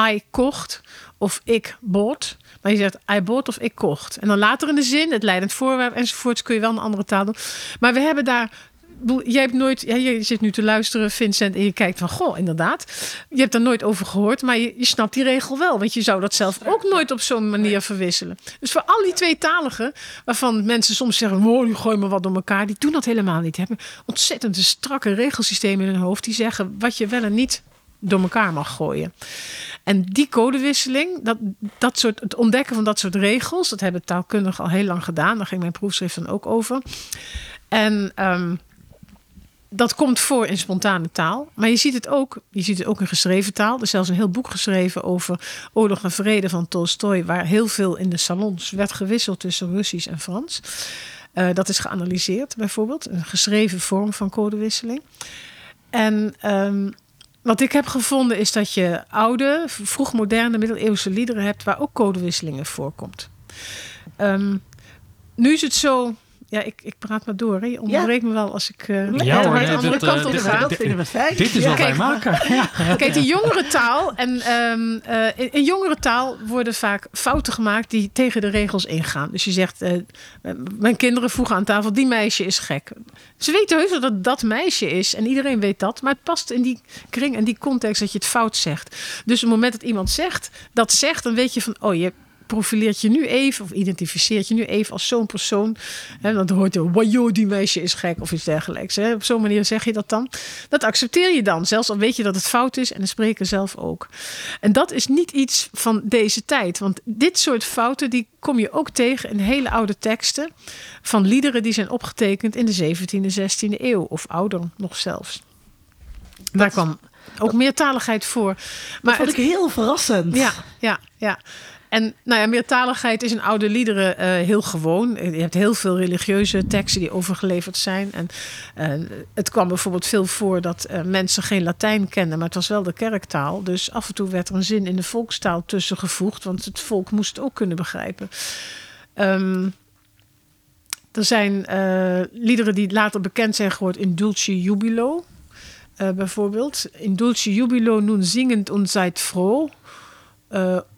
I kocht of ik bought, maar je zegt I bought of ik kocht. En dan later in de zin, het leidend voorwerp enzovoorts, kun je wel een andere taal doen. Maar we hebben daar Jij hebt nooit, ja, je zit nu te luisteren, Vincent, en je kijkt van, goh, inderdaad. Je hebt daar nooit over gehoord, maar je, je snapt die regel wel. Want je zou dat zelf ook nooit op zo'n manier verwisselen. Dus voor al die tweetaligen, waarvan mensen soms zeggen, wow, die gooien me wat door elkaar. Die doen dat helemaal niet. Die hebben ontzettend een strakke regelsysteem in hun hoofd. Die zeggen wat je wel en niet door elkaar mag gooien. En die codewisseling, dat, dat soort, het ontdekken van dat soort regels, dat hebben taalkundigen al heel lang gedaan. Daar ging mijn proefschrift dan ook over. En ehm, dat komt voor in spontane taal. Maar je ziet het ook, je ziet het ook in geschreven taal. Er is zelfs een heel boek geschreven over Oorlog en Vrede van Tolstoy, waar heel veel in de salons werd gewisseld tussen Russisch en Frans. Eh, dat is geanalyseerd bijvoorbeeld, een geschreven vorm van codewisseling. En ehm, wat ik heb gevonden is dat je oude, vroegmoderne, middeleeuwse liederen hebt waar ook codewisselingen voorkomt. Ehm, nu is het zo, ja, ik, ik praat maar door. Hè. Je onderbreekt me wel als ik eh Ja hoor, maar nee, de andere dit, kant eh, op ga. Dat vinden we fijn. Dit is Ja. wat wij Kijk, maken. Ja. Kijk, de jongere taal. En ehm, eh, in, in jongere taal worden vaak fouten gemaakt die tegen de regels ingaan. Dus je zegt, eh, mijn kinderen vroegen aan tafel, die meisje is gek. Ze weten heus wel dat het dat meisje is. En iedereen weet dat. Maar het past in die kring en die context dat je het fout zegt. Dus op het moment dat iemand zegt, dat zegt, dan weet je van, oh je profileert je nu even of identificeert je nu even als zo'n persoon. Hè, dan hoort je, wajo, die meisje is gek of iets dergelijks. Hè. Op zo'n manier zeg je dat dan. Dat accepteer je dan, zelfs al weet je dat het fout is en de spreker zelf ook. En dat is niet iets van deze tijd, want dit soort fouten die kom je ook tegen in hele oude teksten van liederen die zijn opgetekend in de 17e, 16e eeuw of ouder nog zelfs. Daar kwam ook meertaligheid voor. Maar Maar vond ik heel verrassend. ja, ja, ja. En nou ja, meertaligheid is in oude liederen eh, heel gewoon. Je hebt heel veel religieuze teksten die overgeleverd zijn. En eh, het kwam bijvoorbeeld veel voor dat eh, mensen geen Latijn kenden, maar het was wel de kerktaal. Dus af en toe werd er een zin in de volkstaal tussengevoegd, want het volk moest het ook kunnen begrijpen. Ehm, er zijn liederen die later bekend zijn geworden in Dulce Jubilo. bijvoorbeeld. In Dulce Jubilo nun zingend und seid froh.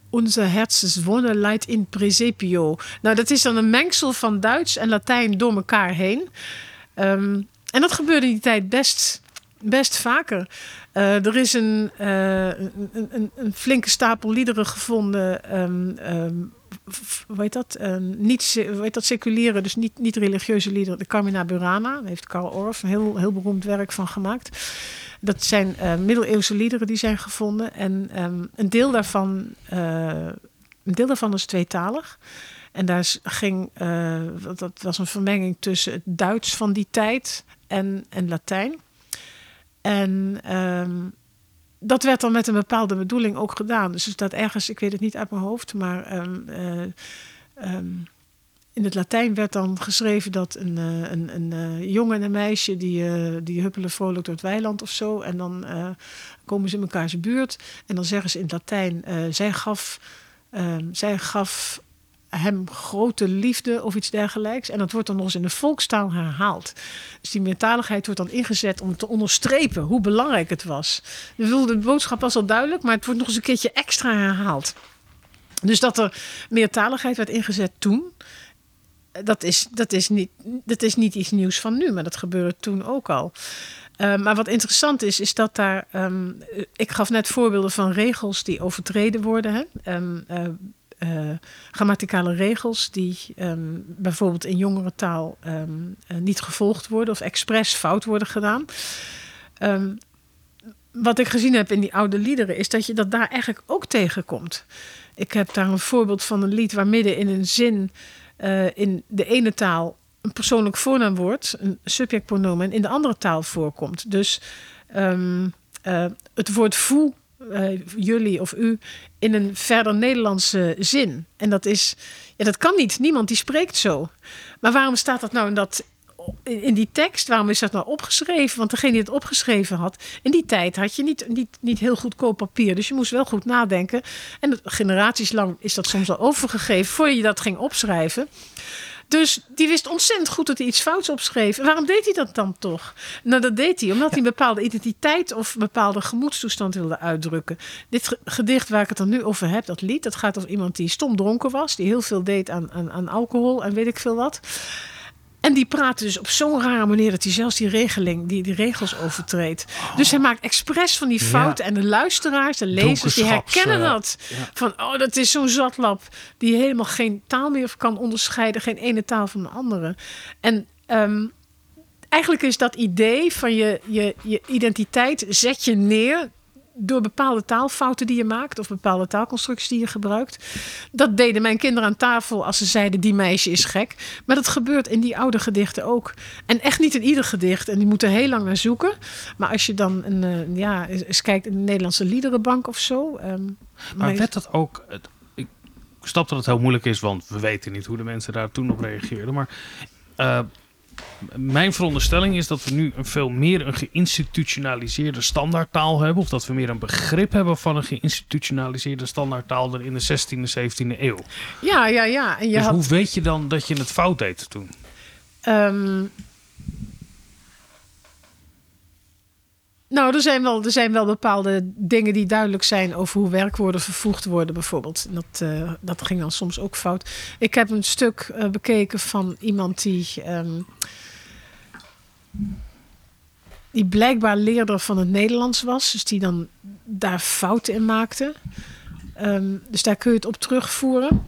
Onze herzens wonen leidt in presepio. Nou, dat is dan een mengsel van Duits en Latijn door elkaar heen. Ehm, en dat gebeurde in die tijd best, best vaker. Eh, er is een, eh, een, een, een flinke stapel liederen gevonden. ehm, ehm, heet dat? Eh, niet, heet dat? Seculiere, dus niet, niet religieuze liederen. De Carmina Burana, daar heeft Karl Orff een heel, heel beroemd werk van gemaakt. Dat zijn eh, middeleeuwse liederen die zijn gevonden. En ehm, een, deel daarvan, eh, een deel daarvan is tweetalig. En daar ging, eh, dat- dat was een vermenging tussen het Duits van die tijd en, en Latijn. En ehm, dat werd dan met een bepaalde bedoeling ook gedaan. Dus staat ergens, ik weet het niet uit mijn hoofd, maar ehm, eh, ehm, in het Latijn werd dan geschreven dat een, eh, een, een eh, jongen en een meisje die, die huppelen vrolijk door het weiland of zo. En dan komen ze in elkaars buurt. En dan zeggen ze in het Latijn, zij, gaf, ehm, zij gaf hem grote liefde of iets dergelijks. En dat wordt dan nog eens in de volkstaal herhaald. Dus die meertaligheid wordt dan ingezet om te onderstrepen hoe belangrijk het was. De boodschap was al duidelijk, maar het wordt nog eens een keertje extra herhaald. Dus dat er meertaligheid werd ingezet toen, dat is, dat, is niet, dat is niet iets nieuws van nu, maar dat gebeurde toen ook al. Uh, maar wat interessant is, is dat daar. Um, ik gaf net voorbeelden van regels die overtreden worden. Hè? Um, uh, uh, grammaticale regels die um, bijvoorbeeld in jongere taal uh, niet gevolgd worden of expres fout worden gedaan. wat ik gezien heb in die oude liederen is dat je dat daar eigenlijk ook tegenkomt. Ik heb daar een voorbeeld van een lied waar midden in een zin uh, in de ene taal een persoonlijk voornaamwoord, een subjectpronomen, en in de andere taal voorkomt. Dus het woord voe, uh, jullie of u, in een verder Nederlandse zin. En dat is, ja, dat kan niet. Niemand die spreekt zo. Maar waarom staat dat nou in dat in die tekst, waarom is dat nou opgeschreven? Want degene die het opgeschreven had, in die tijd had je niet, niet, niet heel goedkoop papier. Dus je moest wel goed nadenken. En generaties lang is dat soms al overgegeven voordat je dat ging opschrijven. Dus die wist ontzettend goed dat hij iets fouts opschreef. En waarom deed hij dat dan toch? Nou, dat deed hij omdat hij een bepaalde identiteit of een bepaalde gemoedstoestand wilde uitdrukken. Dit gedicht waar ik het dan nu over heb, dat lied, dat gaat over iemand die stom dronken was, die heel veel deed aan, aan, aan alcohol en weet ik veel wat. En die praatte dus op zo'n rare manier dat hij zelfs die regeling, die, die regels overtreedt. Oh. Dus hij maakt expres van die fouten. Ja. En de luisteraars, de lezers, die herkennen dat. Ja. Van, oh, dat is zo'n zatlap die helemaal geen taal meer kan onderscheiden. Geen ene taal van de andere. En um, eigenlijk is dat idee van je, je, je identiteit zet je neer door bepaalde taalfouten die je maakt of bepaalde taalconstructies die je gebruikt. Dat deden mijn kinderen aan tafel als ze zeiden die meisje is gek. Maar dat gebeurt in die oude gedichten ook. En echt niet in ieder gedicht. En die moeten heel lang naar zoeken. Maar als je dan een, uh, ja, eens kijkt in de Nederlandse liederenbank of zo. Um, maar werd dat ook... Ik snap dat het heel moeilijk is, want we weten niet hoe de mensen daar toen op reageerden. Maar... Uh, mijn veronderstelling is dat we nu een veel meer een geïnstitutionaliseerde standaardtaal hebben. Of dat we meer een begrip hebben van een geïnstitutionaliseerde standaardtaal dan in de 16e, 17e eeuw. Ja, ja, ja. En je dus had... hoe weet je dan dat je het fout deed toen? Ehm, nou, er zijn, wel, er zijn wel bepaalde dingen die duidelijk zijn over hoe werkwoorden vervoegd worden, bijvoorbeeld. En Dat, eh, dat ging dan soms ook fout. Ik heb een stuk eh, bekeken van iemand die. ehm, die blijkbaar leerder van het Nederlands was, dus die dan daar fouten in maakte. Ehm, dus daar kun je het op terugvoeren.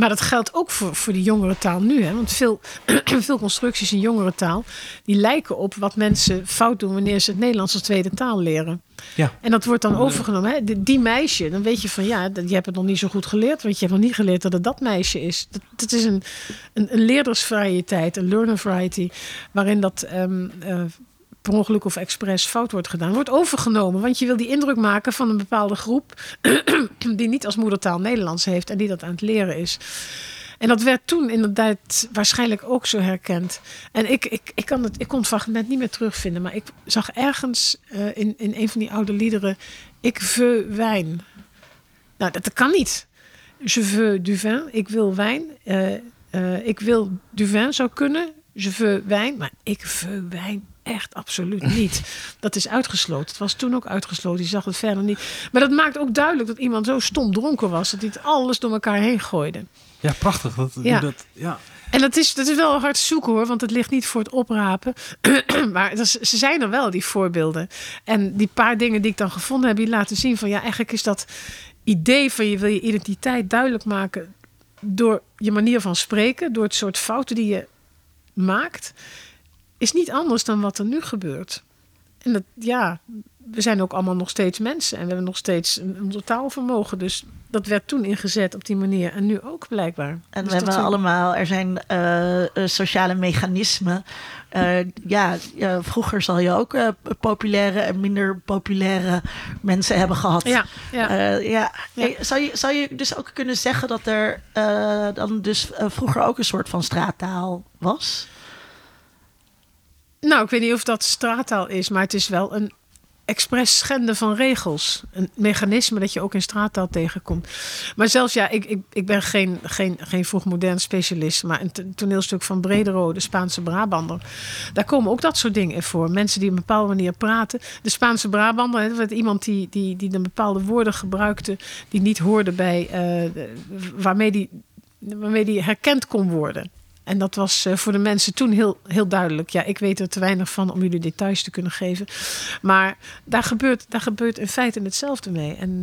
Maar dat geldt ook voor, voor de jongere taal nu. Hè? Want veel, veel constructies in jongere taal... die lijken op wat mensen fout doen... wanneer ze het Nederlands als tweede taal leren. Ja. En dat wordt dan overgenomen. Hè? Die, die meisje, dan weet je van... ja, je hebt het nog niet zo goed geleerd... want je hebt nog niet geleerd dat het dat meisje is. Dat, dat is een, een, een leerdersvariëteit, een learner variety... waarin dat... ehm, eh, per ongeluk of expres fout wordt gedaan, wordt overgenomen. Want je wil die indruk maken van een bepaalde groep die niet als moedertaal Nederlands heeft en die dat aan het leren is. En dat werd toen inderdaad waarschijnlijk ook zo herkend. En ik, ik, ik, kan, het, ik kon het fragment niet meer terugvinden, maar ik zag ergens eh, in, in een van die oude liederen: Ik veux wijn. Nou, dat, kan niet. Je veux du vin, ik wil wijn. Eh, eh, ik wil du vin zou kunnen. Je veux wijn, maar ik veux wijn echt absoluut niet. Dat is uitgesloten. Het was toen ook uitgesloten. Je zag het verder niet. Maar dat maakt ook duidelijk dat iemand zo stom dronken was dat hij het alles door elkaar heen gooide. Ja, prachtig. Dat, Ja. Dat, ja. En dat is, dat is wel hard zoeken hoor, want het ligt niet voor het oprapen. maar dat ze zijn er wel, die voorbeelden. En die paar dingen die ik dan gevonden heb, die laten zien van ja, eigenlijk is dat idee van je wil je identiteit duidelijk maken door je manier van spreken, door het soort fouten die je maakt, is niet anders dan wat er nu gebeurt. En dat, ja, we zijn ook allemaal nog steeds mensen en we hebben nog steeds een, taalvermogen. Dus dat werd toen ingezet op die manier en nu ook blijkbaar. En Dus we dat hebben allemaal, er zijn eh, eh, sociale mechanismen. Eh, ja, vroeger zal je ook populaire en minder populaire mensen hebben gehad. Ja, ja. Ja. Ja. Zou, je, zou je dus ook kunnen zeggen dat er dan dus vroeger ook een soort van straattaal was? Nou, ik weet niet of dat straattaal is, maar het is wel een expres schenden van regels. Een mechanisme dat je ook in straattaal tegenkomt. Maar zelfs, ja, ik, ik, ik ben geen, geen, geen vroegmodern specialist, maar een toneelstuk van Bredero, de Spaanse Brabander, daar komen ook dat soort dingen in voor. Mensen die op een bepaalde manier praten. De Spaanse Brabander, dat werd iemand die, die, die bepaalde woorden gebruikte die niet hoorden bij, eh, waarmee die, waarmee die herkend kon worden. En dat was eh, voor de mensen toen heel, heel duidelijk. Ja, ik weet er te weinig van om jullie details te kunnen geven. Maar daar gebeurt, daar gebeurt in feite hetzelfde mee. En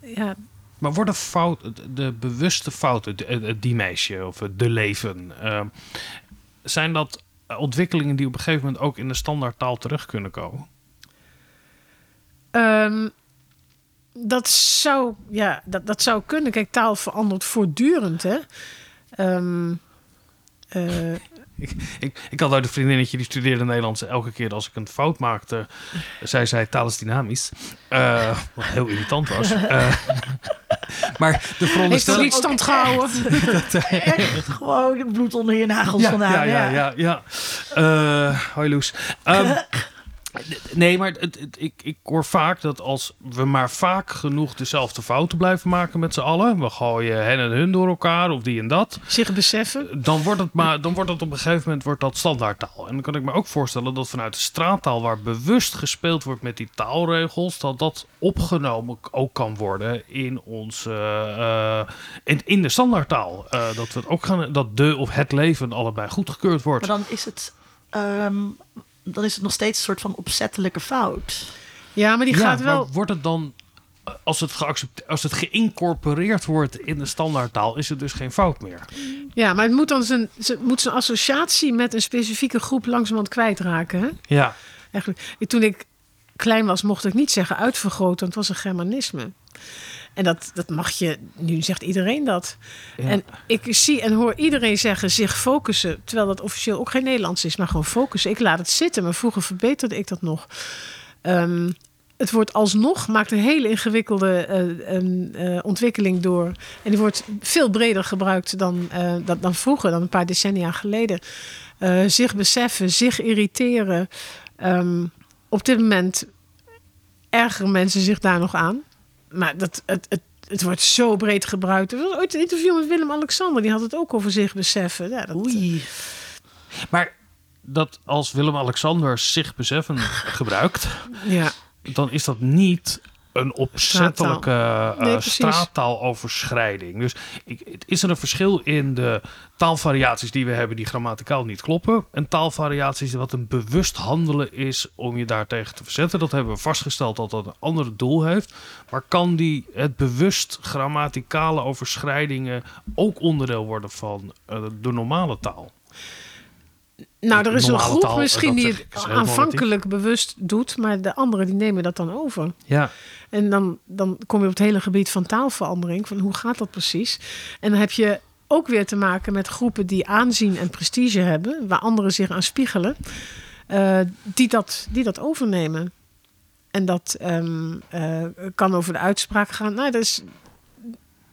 eh, ja, Maar worden fout, de bewuste fouten, de- eh, die meisje of de leven, zijn dat ontwikkelingen die op een gegeven moment ook in de standaardtaal terug kunnen komen? ehm, dat, zou, ja dat, dat zou kunnen. Kijk, taal verandert voortdurend. Hè? Ehm, eh, Ik, ik, ik had uit een vriendinnetje die studeerde Nederlands. Elke keer als ik een fout maakte, zij zei taal is dynamisch. Eh, wat heel irritant was. Eh, maar de heeft er veronderstelling... niet stand gehouden? Echt gewoon het bloed onder je nagels Ja, vandaan. ja, ja, ja. ja. Eh, hoi Loes. Ehm, nee, maar het, het- ik, ik hoor vaak dat als we maar vaak genoeg dezelfde fouten blijven maken met z'n allen. We gooien hen en hun door elkaar of die en dat. Zich beseffen. Dan wordt het, maar, dan wordt het op een gegeven moment wordt dat standaardtaal. En dan kan ik me ook voorstellen dat vanuit de straattaal waar bewust gespeeld wordt met die taalregels. Dat dat opgenomen ook kan worden in, onze, eh, in, in de standaardtaal. Eh, dat, we het ook gaan, dat de of het leven allebei goedgekeurd wordt. Maar dan is het... ehm, dan is het nog steeds een soort van opzettelijke fout. Ja, maar die ja, gaat wel. maar wordt het dan, als het, geaccepteerd, als het geïncorporeerd wordt in de standaardtaal, is het dus geen fout meer? Ja, maar het moet dan zijn, moet zijn associatie met een specifieke groep langzamerhand kwijtraken. Hè? Ja, Eigenlijk, toen ik klein was, mocht ik niet zeggen uitvergroot, want het was een Germanisme. En dat, dat mag je, nu zegt iedereen dat. Ja. En ik zie en hoor iedereen zeggen zich focussen, terwijl dat officieel ook geen Nederlands is, maar gewoon focussen. Ik laat het zitten, maar vroeger verbeterde ik dat nog. Ehm, het woord alsnog maakt een hele ingewikkelde eh, eh, ontwikkeling door. En die wordt veel breder gebruikt dan, eh, dan, dan vroeger, dan een paar decennia geleden. Zich beseffen, zich irriteren. Ehm, op dit moment ergeren mensen zich daar nog aan. Maar dat, het, het, het wordt zo breed gebruikt. Er was ooit een interview met Willem-Alexander. Die had het ook over zich beseffen. Ja, dat, Oei. Maar dat als Willem-Alexander zich beseffen gebrukt, Ja. dan is dat niet een opzettelijke eh, Nee, precies. straattaaloverschrijding. Dus ik, het- is er een verschil in de taalvariaties die we hebben die grammaticaal niet kloppen en taalvariaties wat een bewust handelen is om je daartegen te verzetten. Dat hebben we vastgesteld dat dat een ander doel heeft. Maar kan die het bewust grammaticale overschrijdingen ook onderdeel worden van eh, de normale taal? Nou, er is een groep taal, misschien die het aanvankelijk bewust doet, maar de anderen die nemen dat dan over. Ja, En dan, dan kom je op het hele gebied van taalverandering, van hoe gaat dat precies? En dan heb je ook weer te maken met groepen die aanzien en prestige hebben, waar anderen zich aan spiegelen, eh, die, dat, die dat overnemen. En dat ehm, eh, kan over de uitspraak gaan. Nou, dat is,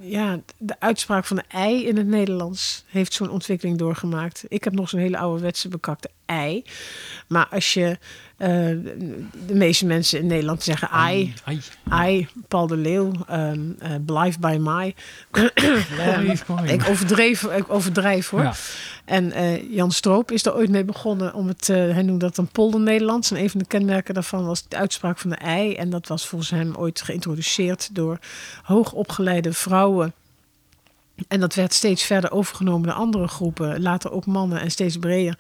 ja, de uitspraak van de ei in het Nederlands heeft zo'n ontwikkeling doorgemaakt. Ik heb nog zo'n hele ouderwetse bekakte ei. Maar als je, eh, de meeste mensen in Nederland zeggen ei, Ai. I, Paul de Leeuw, ehm eh, Blijf bij mij. ik, overdreef, ik overdrijf hoor. Ja. En eh, Jan Stroop is er ooit mee begonnen om het, eh, hij noemde dat een polder-Nederlands. En een van de kenmerken daarvan was de uitspraak van de ei. En dat was volgens hem ooit geïntroduceerd door hoogopgeleide vrouwen. En dat werd steeds verder overgenomen door andere groepen, later ook mannen en steeds breder.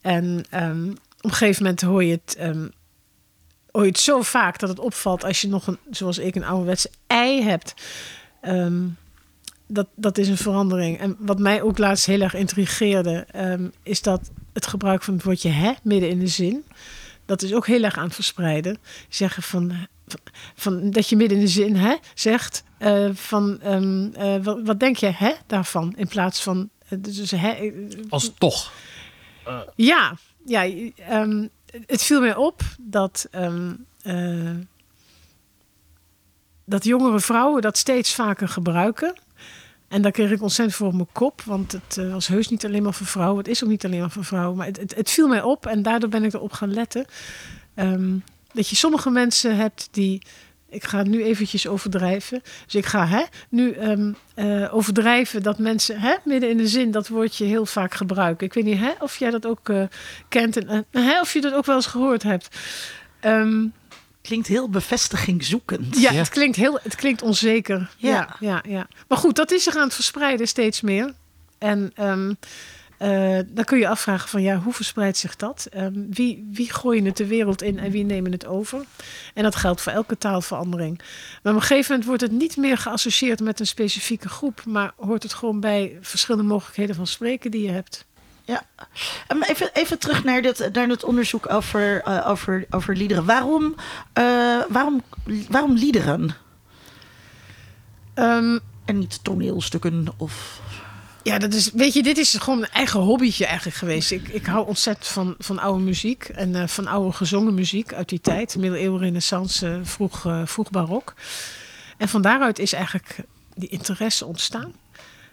En ehm, op een gegeven moment hoor je het ehm, hoor je het zo vaak dat het opvalt als je nog een, zoals ik, een ouderwetse ei hebt. Ehm, dat, dat is een verandering. En wat mij ook laatst heel erg intrigeerde, ehm, is dat het gebruik van het woordje hè midden in de zin. Dat is ook heel erg aan het verspreiden. Zeggen van, van, van dat je midden in de zin hè zegt eh, van eh, wat, wat denk je hè daarvan in plaats van eh, dus hè, Als toch. ja, ja ehm, het viel mij op dat, ehm, eh, dat jongere vrouwen dat steeds vaker gebruiken. En daar kreeg ik ontzettend voor op mijn kop, want het eh, was heus niet alleen maar voor vrouwen. Het is ook niet alleen maar voor vrouwen, maar het, het, het viel mij op en daardoor ben ik erop gaan letten. ehm, dat je sommige mensen hebt die. Ik ga het nu eventjes overdrijven. Dus ik ga hè, nu ehm, eh, overdrijven dat mensen hè, midden in de zin dat woordje heel vaak gebruiken. Ik weet niet hè, of jij dat ook eh, kent en hè, of je dat ook wel eens gehoord hebt. Ehm, Klinkt heel bevestigingzoekend. ja, Ja. Het, klinkt heel, het klinkt onzeker. Ja. Ja. Ja, ja, Maar goed, dat is zich aan het verspreiden steeds meer. En ehm, eh, dan kun je afvragen van ja, hoe verspreidt zich dat? Ehm, wie, wie gooien het de wereld in en wie nemen het over? En dat geldt voor elke taalverandering. Maar op een gegeven moment wordt het niet meer geassocieerd met een specifieke groep, maar hoort het gewoon bij verschillende mogelijkheden van spreken die je hebt. Ja. Ehm, Even, even terug naar, dit, naar het onderzoek over, eh, over, over liederen. Waarom, eh, waarom, waarom liederen Ehm, en niet toneelstukken of... Ja, dat is, weet je, dit is gewoon een eigen hobbytje eigenlijk geweest. Ik, ik hou ontzettend van, van oude muziek en eh, van oude gezongen muziek uit die tijd. Middeleeuwen, renaissance, eh, vroeg, eh, vroeg barok. En van daaruit is eigenlijk die interesse ontstaan.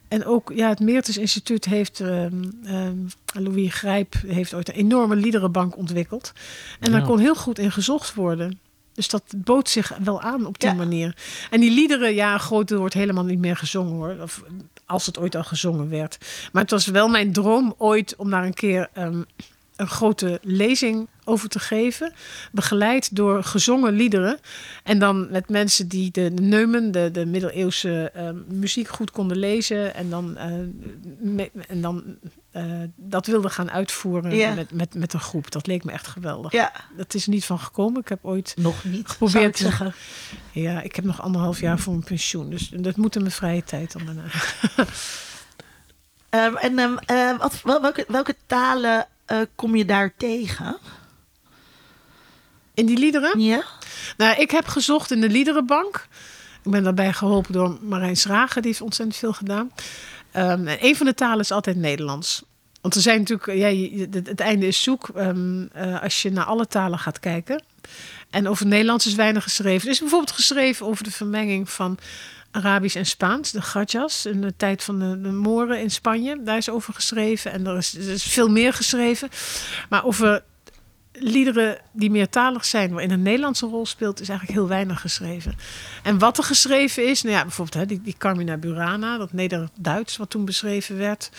En ook ja, het Meertens Instituut heeft, ehm, ehm, Louis Grijp heeft ooit een enorme liederenbank ontwikkeld. En daar kon heel goed in gezocht worden. Dus dat bood zich wel aan op die Ja. manier. En die liederen, ja, groot wordt helemaal niet meer gezongen hoor. Of als het ooit al gezongen werd. Maar het was wel mijn droom ooit om daar een keer ehm, een grote lezing over te geven. Begeleid door gezongen liederen. En dan met mensen die de, neumen, de, de middeleeuwse ehm, muziek goed konden lezen. En dan, eh, en dan eh, dat wilden gaan uitvoeren Ja. met, met, met een groep. Dat leek me echt geweldig. Ja, Dat is er niet van gekomen. Ik heb ooit nog niet, Geprobeerd ik te- zeggen. ja, ik heb nog anderhalf jaar voor mijn pensioen. Dus dat moet in mijn vrije tijd dan daarna. Ehm, en ehm, eh, wat, welke, welke talen eh, kom je daar tegen? In die liederen? Ja? Nou, ik heb gezocht in de liederenbank. Ik ben daarbij geholpen door Marijn Schragen, die heeft ontzettend veel gedaan. Ehm, en een van de talen is altijd Nederlands. Want er zijn natuurlijk, ja, het, einde is zoek ehm, eh, als je naar alle talen gaat kijken. En over Nederlands is weinig geschreven. Er is bijvoorbeeld geschreven over de vermenging van Arabisch en Spaans, de Gajas, in de tijd van de, de Moren in Spanje. Daar is over geschreven en er is, er is veel meer geschreven. Maar over liederen die meertalig zijn, waarin een Nederlandse rol speelt, is eigenlijk heel weinig geschreven. En wat er geschreven is, nou ja, bijvoorbeeld hè, die, die Carmina Burana, dat Neder-Duits wat toen beschreven werd.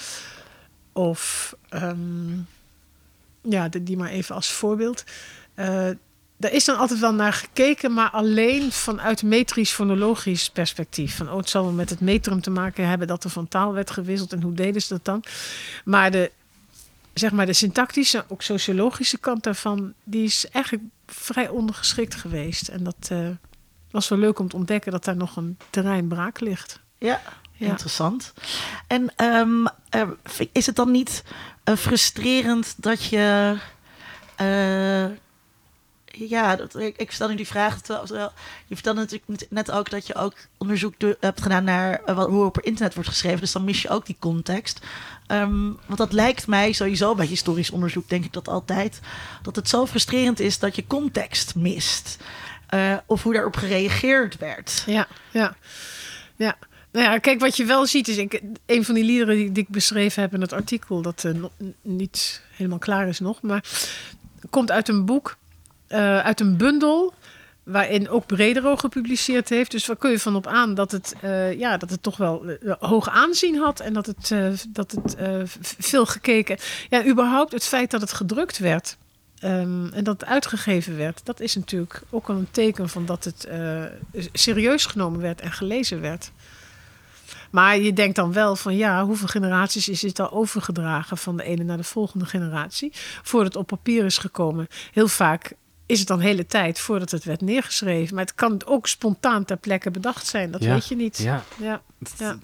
of ehm, ja, die maar even als voorbeeld. Eh daar is dan altijd wel naar gekeken, maar alleen vanuit metrisch-fonologisch perspectief. Van, oh, het zal wel met het metrum te maken hebben dat er van taal werd gewisseld en hoe deden ze dat dan? Maar de, zeg maar, de syntactische, ook sociologische kant daarvan, die is eigenlijk vrij ondergeschikt geweest. En dat eh, was wel leuk om te ontdekken dat daar nog een terrein braak ligt. Ja, Ja. interessant. En ehm, eh, is het dan niet eh, frustrerend dat je. Ja, dat, ik, ik stel nu die vraag. Terwijl, je vertelde natuurlijk net- ook dat je ook onderzoek hebt gedaan naar wat, hoe op internet wordt geschreven. Dus dan mis je ook die context. Ehm, want dat lijkt mij sowieso bij historisch onderzoek, denk ik dat altijd. Dat het zo frustrerend is dat je context mist. Eh, of hoe daarop gereageerd werd. Ja, ja, ja. Nou ja, kijk, wat je wel ziet is, een van die liederen die, ik beschreven heb in het artikel, dat nog niet helemaal klaar is nog, maar komt uit een boek, eh, uit een bundel, waarin ook Bredero gepubliceerd heeft. Dus waar kun je van op aan dat het, eh, ja, dat het toch wel eh, hoog aanzien had en dat het, dat het veel gekeken. Ja, überhaupt het feit dat het gedrukt werd. ehm, en dat het uitgegeven werd, dat is natuurlijk ook al een teken van dat het serieus genomen werd en gelezen werd. Maar je denkt dan wel van ja, hoeveel generaties is dit al overgedragen van de ene naar de volgende generatie voordat het op papier is gekomen? Heel vaak is het dan hele tijd voordat het werd neergeschreven. Maar het kan ook spontaan ter plekke bedacht zijn, dat Ja. weet je niet. Ja, Ja. Ja.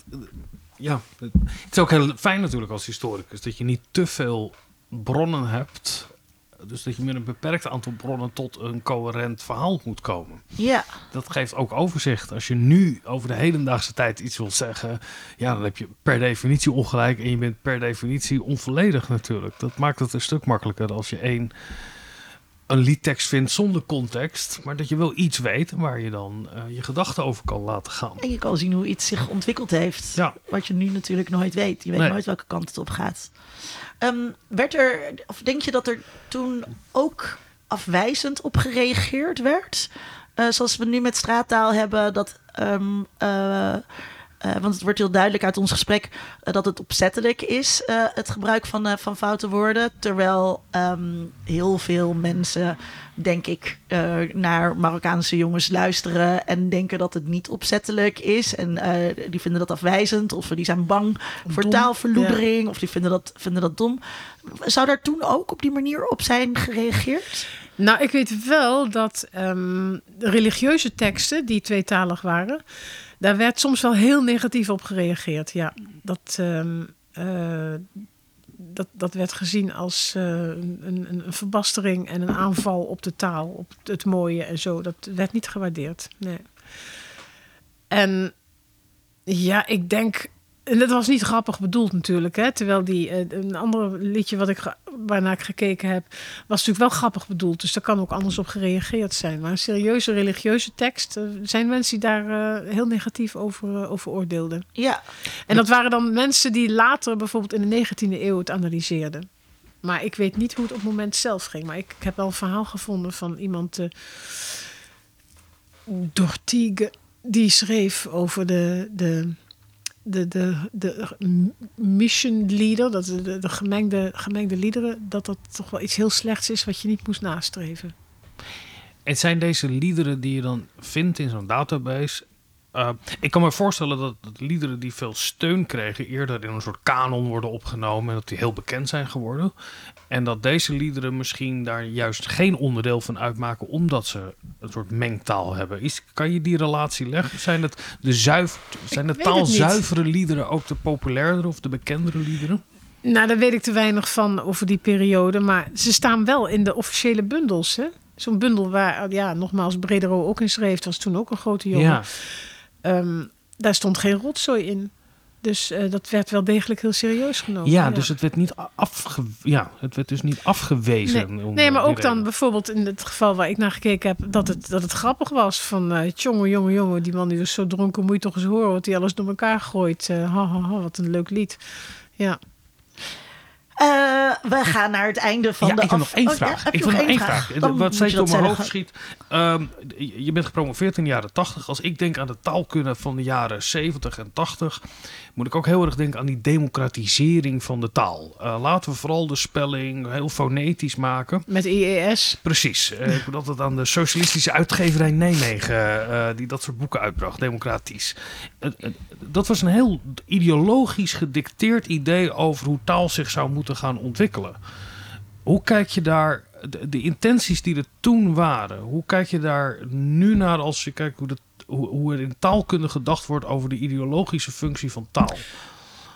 ja, het is ook heel fijn natuurlijk als historicus dat je niet te veel bronnen hebt. Dus dat je met een beperkt aantal bronnen tot een coherent verhaal moet komen. Ja. Dat geeft ook overzicht. Als je nu over de hedendaagse tijd iets wilt zeggen, ja, dan heb je per definitie ongelijk en je bent per definitie onvolledig natuurlijk. Dat maakt het een stuk makkelijker als je één een liedtekst vindt zonder context, maar dat je wel iets weet waar je dan eh, je gedachten over kan laten gaan. En je kan zien hoe iets zich ontwikkeld heeft. Ja. Wat je nu natuurlijk nooit weet. Je weet Nee. nooit welke kant het op gaat. Ehm, werd er, of denk je dat er toen ook afwijzend op gereageerd werd? Eh, zoals we nu met straattaal hebben, dat. ehm, eh, eh, want het wordt heel duidelijk uit ons gesprek eh, dat het opzettelijk is, eh, het gebruik van, van foute woorden. Terwijl ehm, heel veel mensen, denk ik, naar Marokkaanse jongens luisteren en denken dat het niet opzettelijk is. En die vinden dat afwijzend, of die zijn bang voor taalverloedering, of die vinden dat, vinden dat dom. Zou daar toen ook op die manier op zijn gereageerd? Nou, ik weet wel dat ehm, religieuze teksten, die tweetalig waren, daar werd soms wel heel negatief op gereageerd. Ja, dat, ehm, eh, dat, dat werd gezien als eh, een, een, een verbastering en een aanval op de taal, op het mooie en zo. Dat werd niet gewaardeerd. Nee. En ja, ik denk. En dat was niet grappig bedoeld natuurlijk. Hè? Terwijl die, eh, een ander liedje wat ik waarnaar ik gekeken heb, was natuurlijk wel grappig bedoeld. Dus daar kan ook anders op gereageerd zijn. Maar een serieuze religieuze tekst, er zijn mensen die daar eh, heel negatief over, eh, over oordeelden. Ja, En dat waren dan mensen die later bijvoorbeeld in de 19e eeuw het analyseerden. Maar ik weet niet hoe het op het moment zelf ging. Maar ik, ik heb wel een verhaal gevonden van iemand, uh, Dortigue, die schreef over de, de, de, de, de mission leader, dat de, de, de gemengde, gemengde liederen, dat dat toch wel iets heel slechts is wat je niet moest nastreven. En zijn deze liederen die je dan vindt in zo'n database. Uh, ik kan me voorstellen dat, dat liederen die veel steun kregen, eerder in een soort kanon worden opgenomen en dat die heel bekend zijn geworden. En dat deze liederen misschien daar juist geen onderdeel van uitmaken, omdat ze een soort mengtaal hebben. Is, kan je die relatie leggen? Zijn het de, zuiver, zijn de taalzuivere liederen ook de populairdere of de bekendere liederen? Nou, daar weet ik te weinig van over die periode. Maar ze staan wel in de officiële bundels. Hè? Zo'n bundel waar, ja, nogmaals, Bredero ook in schreef. was toen ook een grote jongen. Ja. Um, daar stond geen rotzooi in. Dus uh, dat werd wel degelijk heel serieus genomen. Ja, ja. dus het werd niet, afge ja, het werd dus niet afgewezen. Nee, nee maar ook reden. dan bijvoorbeeld in het geval waar ik naar gekeken heb... dat het, dat het grappig was van... Uh, jongen, jongen, jongen, die man die was zo dronken... moet je toch eens horen wat hij alles door elkaar gooit. Uh, ha, ha, ha, wat een leuk lied. Ja. We gaan naar het einde van ja, de ik heb af- nog één Oh, ja, vraag. ik nog één vraag? vraag. Dan Wat steeds door mijn hoofd schiet. Ehm, je bent gepromoveerd in de jaren 80. Als ik denk aan de taalkunde van de jaren 70 en 80, moet ik ook heel erg denken aan die democratisering van de taal. Eh, laten we vooral de spelling heel fonetisch maken. Met IES. Precies. Eh, ik moet altijd aan de socialistische uitgeverij Nijmegen, eh, die dat soort boeken uitbracht, democratisch. Eh, eh, dat was een heel ideologisch gedicteerd idee over hoe taal zich zou moeten gaan ontwikkelen. Hoe kijk je daar, de, de intenties die er toen waren, hoe kijk je daar nu naar als je kijkt hoe, de, hoe, hoe er in taalkunde gedacht wordt over de ideologische functie van taal?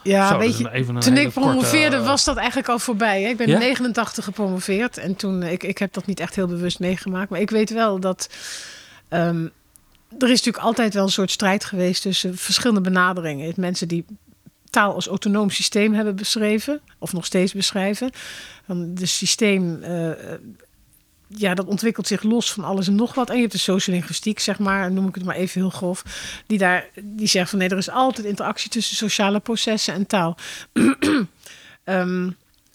Ja, Zo, weet dat je, toen ik promoveerde korte, eh, was dat eigenlijk al voorbij. Hè? Ik ben Ja? in 89 gepromoveerd en toen, eh, ik, ik heb dat niet echt heel bewust meegemaakt. Maar ik weet wel dat ehm, er is natuurlijk altijd wel een soort strijd geweest tussen verschillende benaderingen. Mensen die taal als autonoom systeem hebben beschreven, of nog steeds beschrijven. De systeem, eh, ja, dat ontwikkelt zich los van alles en nog wat. En je hebt de sociolinguïstiek, zeg maar, noem ik het maar even heel grof, die daar, die zegt van nee, er is altijd interactie tussen sociale processen en taal. Ehm,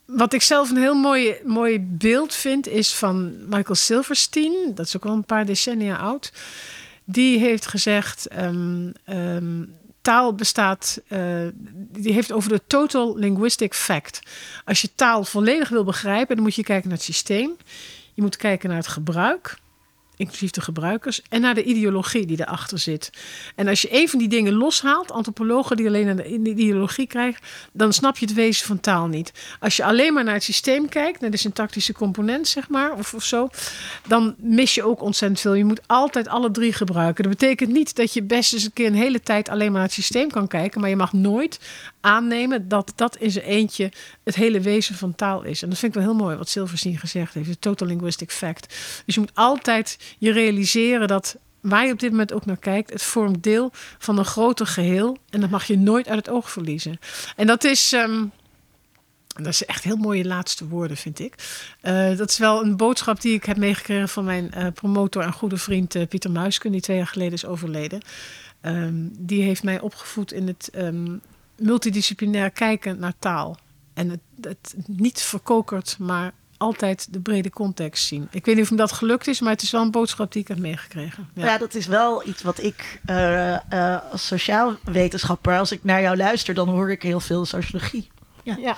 wat ik zelf een heel mooi, mooi beeld vind, is van Michael Silverstein. Dat is ook al een paar decennia oud. Die heeft gezegd: ehm, ehm, taal bestaat. eh, die heeft over de total linguistic fact. Als je taal volledig wil begrijpen, dan moet je kijken naar het systeem. Je moet kijken naar het gebruik, inclusief de gebruikers, en naar de ideologie die erachter zit. En als je een van die dingen loshaalt, antropologen die alleen naar de ideologie krijgen, dan snap je het wezen van taal niet. Als je alleen maar naar het systeem kijkt, naar de syntactische component, zeg maar, of, of zo, dan mis je ook ontzettend veel. Je moet altijd alle drie gebruiken. Dat betekent niet dat je best eens een keer een hele tijd alleen maar naar het systeem kan kijken, maar je mag nooit aannemen dat dat in zijn eentje het hele wezen van taal is. En dat vind ik wel heel mooi wat Silverstein gezegd heeft, de total linguistic fact. Dus je moet altijd je realiseren dat waar je op dit moment ook naar kijkt, het vormt deel van een groter geheel en dat mag je nooit uit het oog verliezen. En dat is. ehm, dat is echt heel mooie laatste woorden, vind ik. Eh, dat is wel een boodschap die ik heb meegekregen van mijn eh, promotor en goede vriend eh, Pieter Muisken, die twee jaar geleden is overleden. Ehm, die heeft mij opgevoed in het ehm, multidisciplinair kijken naar taal. En het, het niet verkokerd, maar altijd de brede context zien. Ik weet niet of me dat gelukt is, maar het is wel een boodschap die ik heb meegekregen. Ja. dat is wel iets wat ik eh, eh, als sociaal wetenschapper, als ik naar jou luister, dan hoor ik heel veel sociologie. Ja. Ja.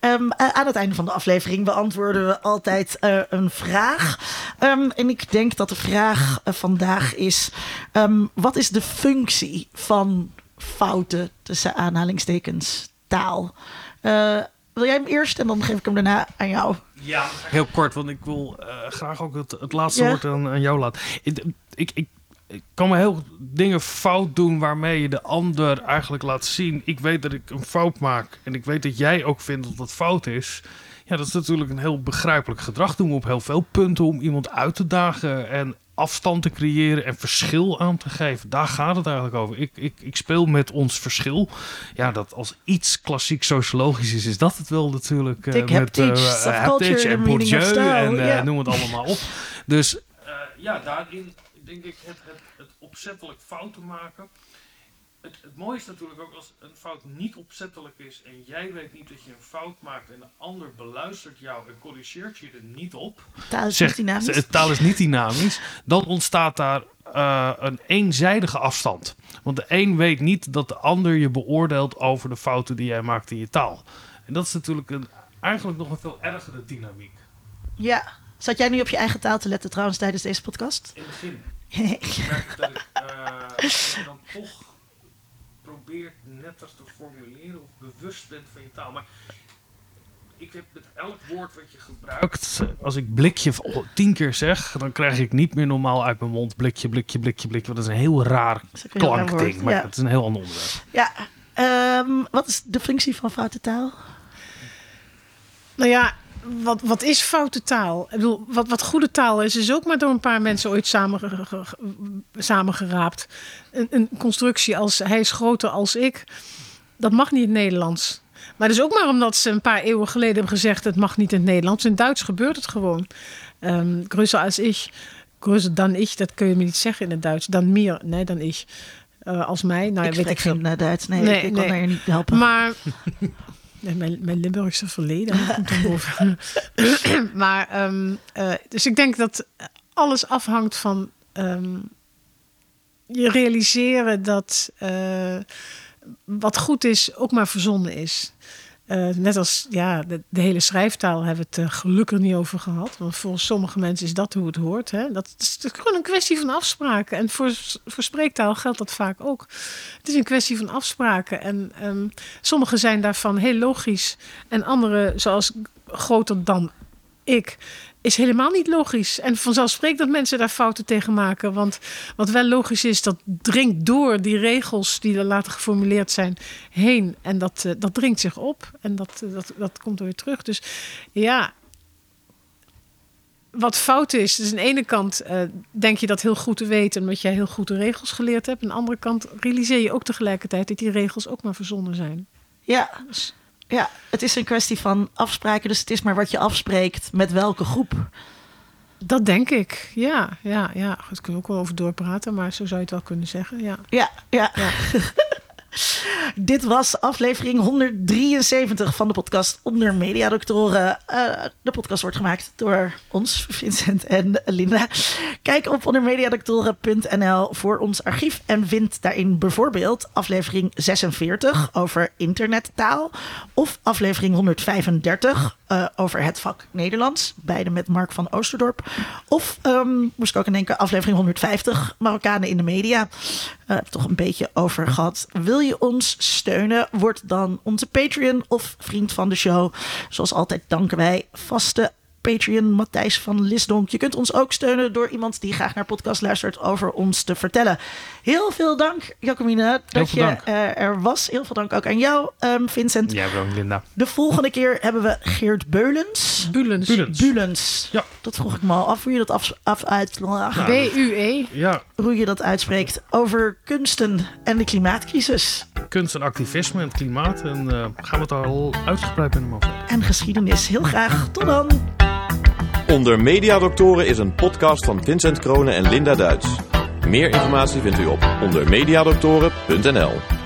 Ehm, eh, aan het einde van de aflevering beantwoorden we altijd eh, een vraag. Ehm, en ik denk dat de vraag vandaag is: ehm, wat is de functie van fouten tussen aanhalingstekens taal? Eh, wil jij hem eerst en dan geef ik hem daarna aan jou? Ja, heel kort, want ik wil eh, graag ook het, het laatste Ja. woord aan, aan jou laten. Ik, ik, ik, ik kan me heel dingen fout doen waarmee je de ander eigenlijk laat zien. Ik weet dat ik een fout maak en ik weet dat jij ook vindt dat dat fout is. Ja, dat is natuurlijk een heel begrijpelijk gedrag. Doen we op heel veel punten om iemand uit te dagen en afstand te creëren en verschil aan te geven. Daar gaat het eigenlijk over. Ik, ik, ik speel met ons verschil. Ja, dat als iets klassiek sociologisch is, is dat het wel natuurlijk. Dick met Haptich the en Bourdieu en noem het allemaal op. Dus ja, daarin denk ik het, het, het opzettelijk fouten maken. Het, het mooie is natuurlijk ook als een fout niet opzettelijk is en jij weet niet dat je een fout maakt en de ander beluistert jou en corrigeert je er niet op. Taal is Zegt, niet dynamisch. de taal is niet dynamisch. Dan ontstaat daar eh, een eenzijdige afstand. Want de een weet niet dat de ander je beoordeelt over de fouten die jij maakt in je taal. En dat is natuurlijk een, eigenlijk nog een veel ergere dynamiek. Ja. Zat jij nu op je eigen taal te letten trouwens tijdens deze podcast? In het begin merk ik dat ik eh, dan toch probeert netter te formuleren of bewust bent van je taal. Maar ik heb met elk woord wat je gebruikt, als ik blikje tien keer zeg, dan krijg ik niet meer normaal uit mijn mond blikje, blikje, blikje, blikje. Want dat is een heel raar klankding. Maar ja. het is een heel ander onderwerp. Ja. Ehm, wat is de functie van foute taal? Nou ja, wat, wat is foute taal? Ik bedoel, wat, wat goede taal is, is ook maar door een paar mensen ooit ge- samengeraapt. Een, een constructie als hij is groter als ik, dat mag niet in het Nederlands. Maar dat is ook maar omdat ze een paar eeuwen geleden hebben gezegd: het mag niet in het Nederlands. In Duits gebeurt het gewoon. Größer als ik, größer dan ik, dat kun je me niet zeggen in het Duits. Dan meer, nee, dan ik. Eh, als mij, nou ik weet ik veel. eh, Duits. Nee, Nee, ik, ik kan nee. daar niet helpen. Maar mijn, mijn Limburgse verleden komt boven. maar, ehm, eh, dus ik denk dat alles afhangt van ehm, je realiseren dat eh, wat goed is ook maar verzonnen is. Eh, net als ja, de, hele schrijftaal hebben we het uh, gelukkig niet over gehad. Want voor sommige mensen is dat hoe het hoort. Hè? Dat, is gewoon een kwestie van afspraken. En voor, voor spreektaal geldt dat vaak ook. Het is een kwestie van afspraken. En um, zijn daarvan heel logisch. En andere, zoals groter dan ik, is helemaal niet logisch. En vanzelfsprekend dat mensen daar fouten tegen maken. Want wat wel logisch is, dat dringt door die regels die er later geformuleerd zijn heen. En dat, uh, dat dringt zich op. En dat, uh, dat, dat komt weer terug. Dus ja, wat fout is, dus aan de ene kant uh, denk je dat heel goed te weten, omdat jij heel goed de regels geleerd hebt. Aan de andere kant realiseer je ook tegelijkertijd dat die regels ook maar verzonnen zijn. Ja, dus, ja, het is een kwestie van afspraken. Dus het is maar wat je afspreekt met welke groep. Dat denk ik, ja. ja, ja. Kunnen we ook wel over doorpraten, maar zo zou je het wel kunnen zeggen. Ja, ja. ja. ja. Dit was aflevering 173 van de podcast Onder Mediadoktoren. Uh, de podcast wordt gemaakt door ons, Vincent en Linda. Kijk op ondermediadoktoren.nl voor ons archief en vind daarin bijvoorbeeld aflevering 46 over internettaal of aflevering 135 uh, over het vak Nederlands, beide met Mark van Oosterdorp. Of um, moest ik ook aan denken, aflevering 150 Marokkanen in de media. Uh, toch een beetje over gehad. Wil je ons steunen? Word dan onze Patreon of vriend van de show. Zoals altijd danken wij vaste Patreon Matthijs van Lisdonk. Je kunt ons ook steunen door iemand die graag naar podcast luistert over ons te vertellen. Heel veel dank, Jacomine, dat je dank. Uh, er was. Heel veel dank ook aan jou, um, Vincent. Jij ook, Linda. De volgende keer hebben we Geert Beulens. Bulens. Bulens. Bulens. Ja. Dat vroeg ik me al af hoe je dat af, af uit, B-U-E. Ja, hoe je dat uitspreekt. Over kunsten en de klimaatcrisis. kunst en activisme en het klimaat. En uh, gaan we het al uitgebreid met hem over hebben. En geschiedenis. Heel graag. Tot dan. Onder Mediadoktoren is een podcast van Vincent Kronen en Linda Duits. Meer informatie vindt u op ondermediadoktoren.nl.